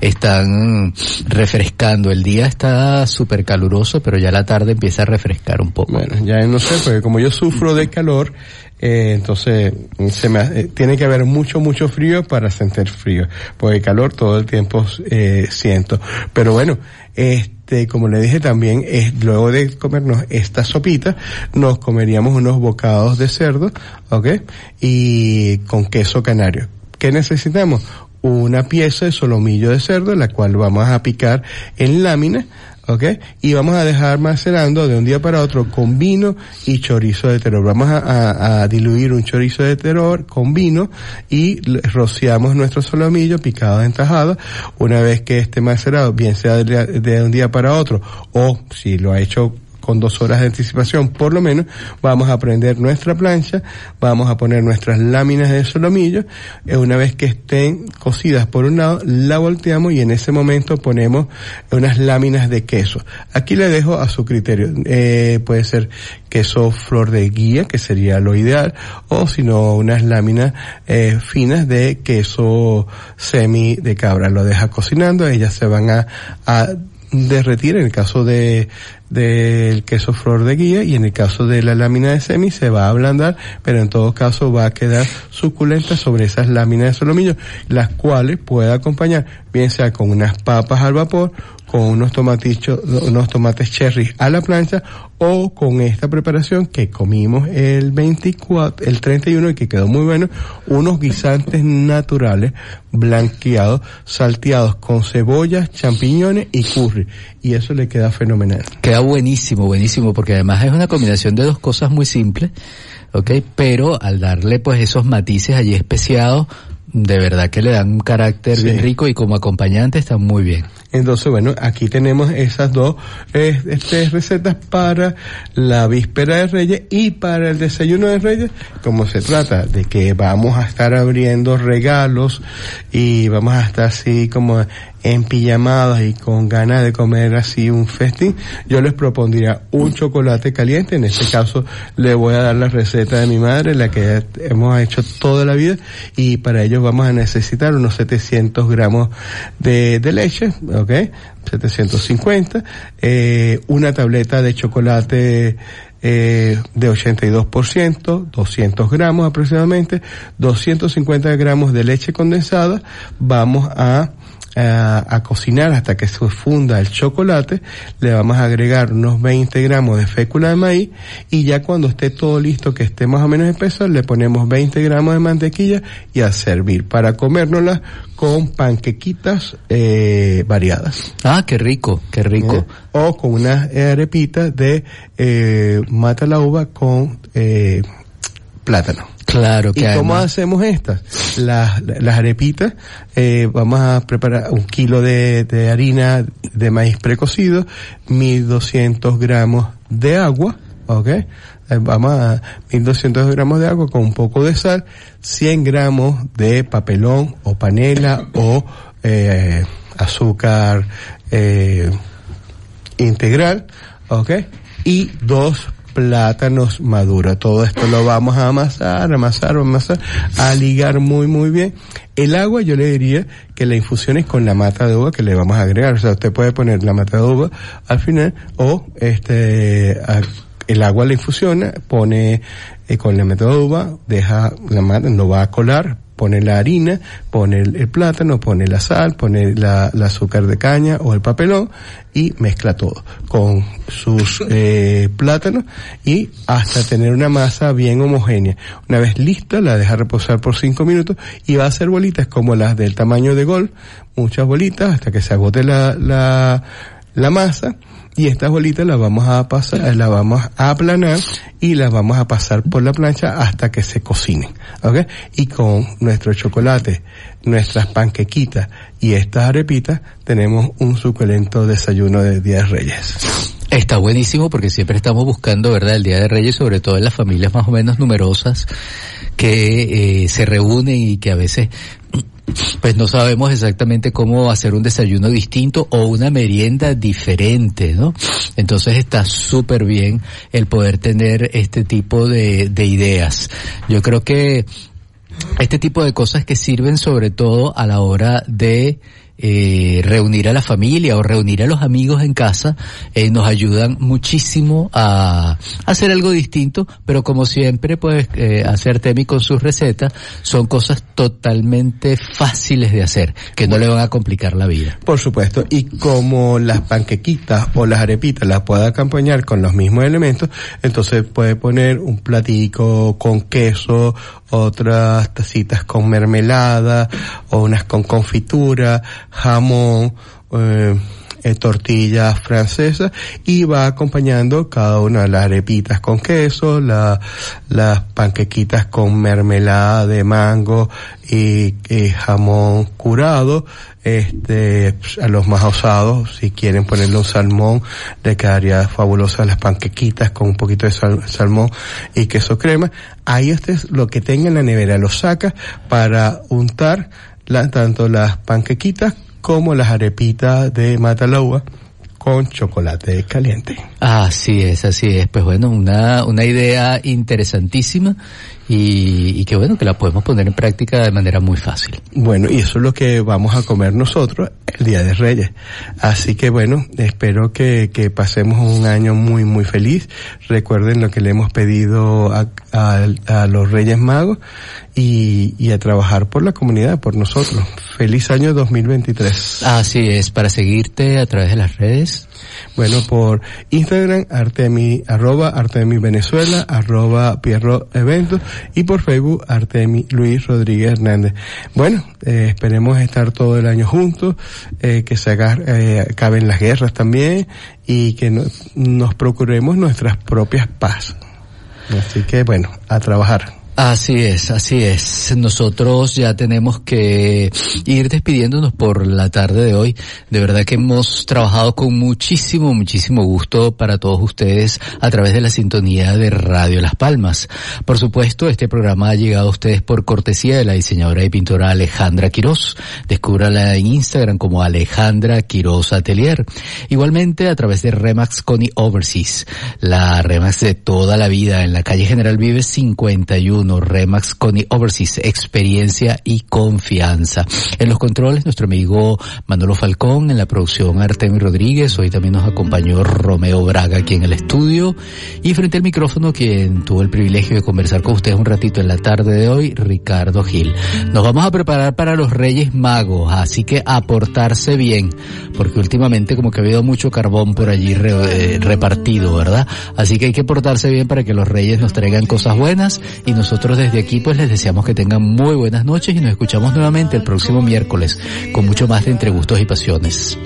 están refrescando, el día está súper caluroso, pero ya la tarde empieza a refrescar un poco. Bueno, ya no sé, porque como yo sufro de calor, eh, entonces se me, ha- eh, tiene que haber mucho, mucho frío para sentir frío, porque calor todo el tiempo eh, siento. Pero bueno, este, como le dije también, es, luego de comernos esta sopita, nos comeríamos unos bocados de cerdo, ¿ok? Y con queso canario. ¿Qué necesitamos? Una pieza de solomillo de cerdo, la cual vamos a picar en láminas, ¿ok? Y vamos a dejar macerando de un día para otro con vino y chorizo de terror. Vamos a, diluir un chorizo de terror con vino y rociamos nuestro solomillo picado en tajadas. Una vez que esté macerado, bien sea de un día para otro o si lo ha hecho con dos horas de anticipación por lo menos, vamos a prender nuestra plancha, vamos a poner nuestras láminas de solomillo, eh, una vez que estén cocidas por un lado, la volteamos y en ese momento ponemos unas láminas de queso. Aquí le dejo a su criterio, eh, puede ser queso flor de guía, que sería lo ideal, o si no, unas láminas eh, finas de queso semi de cabra. Lo deja cocinando, ellas se van a, a derretir en el caso de del queso flor de guía y en el caso de la lámina de semi se va a ablandar, pero en todo caso va a quedar suculenta sobre esas láminas de solomillo, las cuales puede acompañar bien sea con unas papas al vapor, con unos unos tomates cherry a la plancha o con esta preparación que comimos el 24, el 31 y que quedó muy bueno, unos guisantes naturales blanqueados, salteados con cebollas, champiñones y curry y eso le queda fenomenal. Queda buenísimo, buenísimo, porque además es una combinación de dos cosas muy simples, ¿ok? Pero al darle pues esos matices allí especiados, de verdad que le dan un carácter Sí. bien rico y como acompañante está muy bien. Entonces, bueno, aquí tenemos esas dos eh, este, recetas para la víspera de Reyes y para el desayuno de Reyes, como se trata de que vamos a estar abriendo regalos y vamos a estar así como empillamados y con ganas de comer así un festín, yo les propondría un chocolate caliente, en este caso le voy a dar la receta de mi madre, la que hemos hecho toda la vida, y para ello vamos a necesitar unos 700 gramos de, de leche, ¿ok? 750, eh, una tableta de chocolate eh, de 82%, 200 gramos aproximadamente, 250 gramos de leche condensada, vamos a a, a cocinar hasta que se funda el chocolate, le vamos a agregar unos 20 gramos de fécula de maíz y ya cuando esté todo listo, que esté más o menos espeso, le ponemos 20 gramos de mantequilla y a servir para comérnosla con panquequitas eh, variadas. Ah, qué rico, qué rico. ¿eh? O con unas arepitas de eh, mata la uva con eh, plátano. Claro, ¿Y que cómo además- hacemos estas? Las, las arepitas, eh, vamos a preparar un kilo de, de harina de maíz precocido, 1200 gramos de agua, ¿ok? Eh, Vamos a 1200 gramos de agua con un poco de sal, 100 gramos de papelón o panela o eh, azúcar eh, integral, ¿ok? Y dos plátanos maduros. Todo esto lo vamos a amasar, amasar, amasar, a ligar muy, muy bien. El agua yo le diría que la infusión es con la mata de uva que le vamos a agregar. O sea, usted puede poner la mata de uva al final o este, el agua la infusiona, pone eh, con la mata de uva, deja la mata, no va a colar, pone la harina, pone el, plátano, pone la sal, pone la, azúcar de caña o el papelón y mezcla todo con sus eh, plátanos y hasta tener una masa bien homogénea. Una vez lista, la deja reposar por cinco minutos y va a hacer bolitas como las del tamaño de gol, muchas bolitas hasta que se agote la, la, la masa y estas bolitas las vamos a pasar, las vamos a aplanar y las vamos a pasar por la plancha hasta que se cocinen, ¿ok? Y con nuestro chocolate, nuestras panquequitas y estas arepitas tenemos un suculento desayuno de Día de Reyes. Está buenísimo porque siempre estamos buscando, ¿verdad?, el Día de Reyes, sobre todo en las familias más o menos numerosas que eh, se reúnen y que a veces pues no sabemos exactamente cómo hacer un desayuno distinto o una merienda diferente, ¿no? Entonces está súper bien el poder tener este tipo de, de ideas. Yo creo que este tipo de cosas que sirven sobre todo a la hora de eh, reunir a la familia o reunir a los amigos en casa eh, nos ayudan muchísimo a, hacer algo distinto pero como siempre pues eh, hacer Temi con sus recetas son cosas totalmente fáciles de hacer que no le van a complicar la vida. Por supuesto, y como las panquequitas o las arepitas las puede acompañar con los mismos elementos, entonces puede poner un platico con queso, otras tacitas con mermelada, unas con confitura, jamón, eh, eh, tortillas francesas y va acompañando cada una de las arepitas con queso, la, las panquequitas con mermelada de mango y, jamón curado, este, a los más osados, si quieren ponerle un salmón, le quedaría fabulosa las panquequitas con un poquito de sal- salmón y queso crema. Ahí ustedes lo que tenga en la nevera lo saca para untar tanto las panquequitas como las arepitas de Matalaua con chocolate caliente. Así es, así es. Pues bueno, una, una idea interesantísima y, y que bueno, que la podemos poner en práctica de manera muy fácil. Bueno, y eso es lo que vamos a comer nosotros el Día de Reyes. Así que bueno, espero que, que pasemos un año muy, muy feliz. Recuerden lo que le hemos pedido a, a- a los Reyes Magos y, y a trabajar por la comunidad, por nosotros. Feliz año 2023. Así es, para seguirte a través de las redes. Bueno, por Instagram, Artemi, arroba Artemi Venezuela, arroba Pierro Eventos y por Facebook, Artemi Luis Rodríguez Hernández. Bueno, eh, esperemos estar todo el año juntos, eh, que se eh, acaben las guerras también y que no- nos procuremos nuestras propias paz. Así que bueno, a trabajar. Así es, así es. Nosotros ya tenemos que ir despidiéndonos por la tarde de hoy. De verdad que hemos trabajado con muchísimo, muchísimo gusto para todos ustedes a través de la sintonía de Radio Las Palmas. Por supuesto, este programa ha llegado a ustedes por cortesía de la diseñadora y pintora Alejandra Quiroz. Descúbrala en Instagram como Alejandra Quiroz Atelier. Igualmente a través de Remax Connie Overseas, la Remax de toda la vida en la calle General Vives 51 1, Remax Connie Overseas, experiencia y confianza. En los controles, nuestro amigo Manolo Falcón, en la producción Artemio Rodríguez, hoy también nos acompañó Romeo Braga aquí en el estudio, y frente al micrófono, quien tuvo el privilegio de conversar con ustedes un ratito en la tarde de hoy, Ricardo Gil. Nos vamos a preparar para los Reyes Magos, así que aportarse bien, porque últimamente como que ha habido mucho carbón por allí eh, repartido, ¿verdad? Así que hay que portarse bien para que los Reyes nos traigan cosas buenas y nosotros desde aquí pues les deseamos que tengan muy buenas noches y nos escuchamos nuevamente el próximo miércoles con mucho más de Entre Gustos y Pasiones.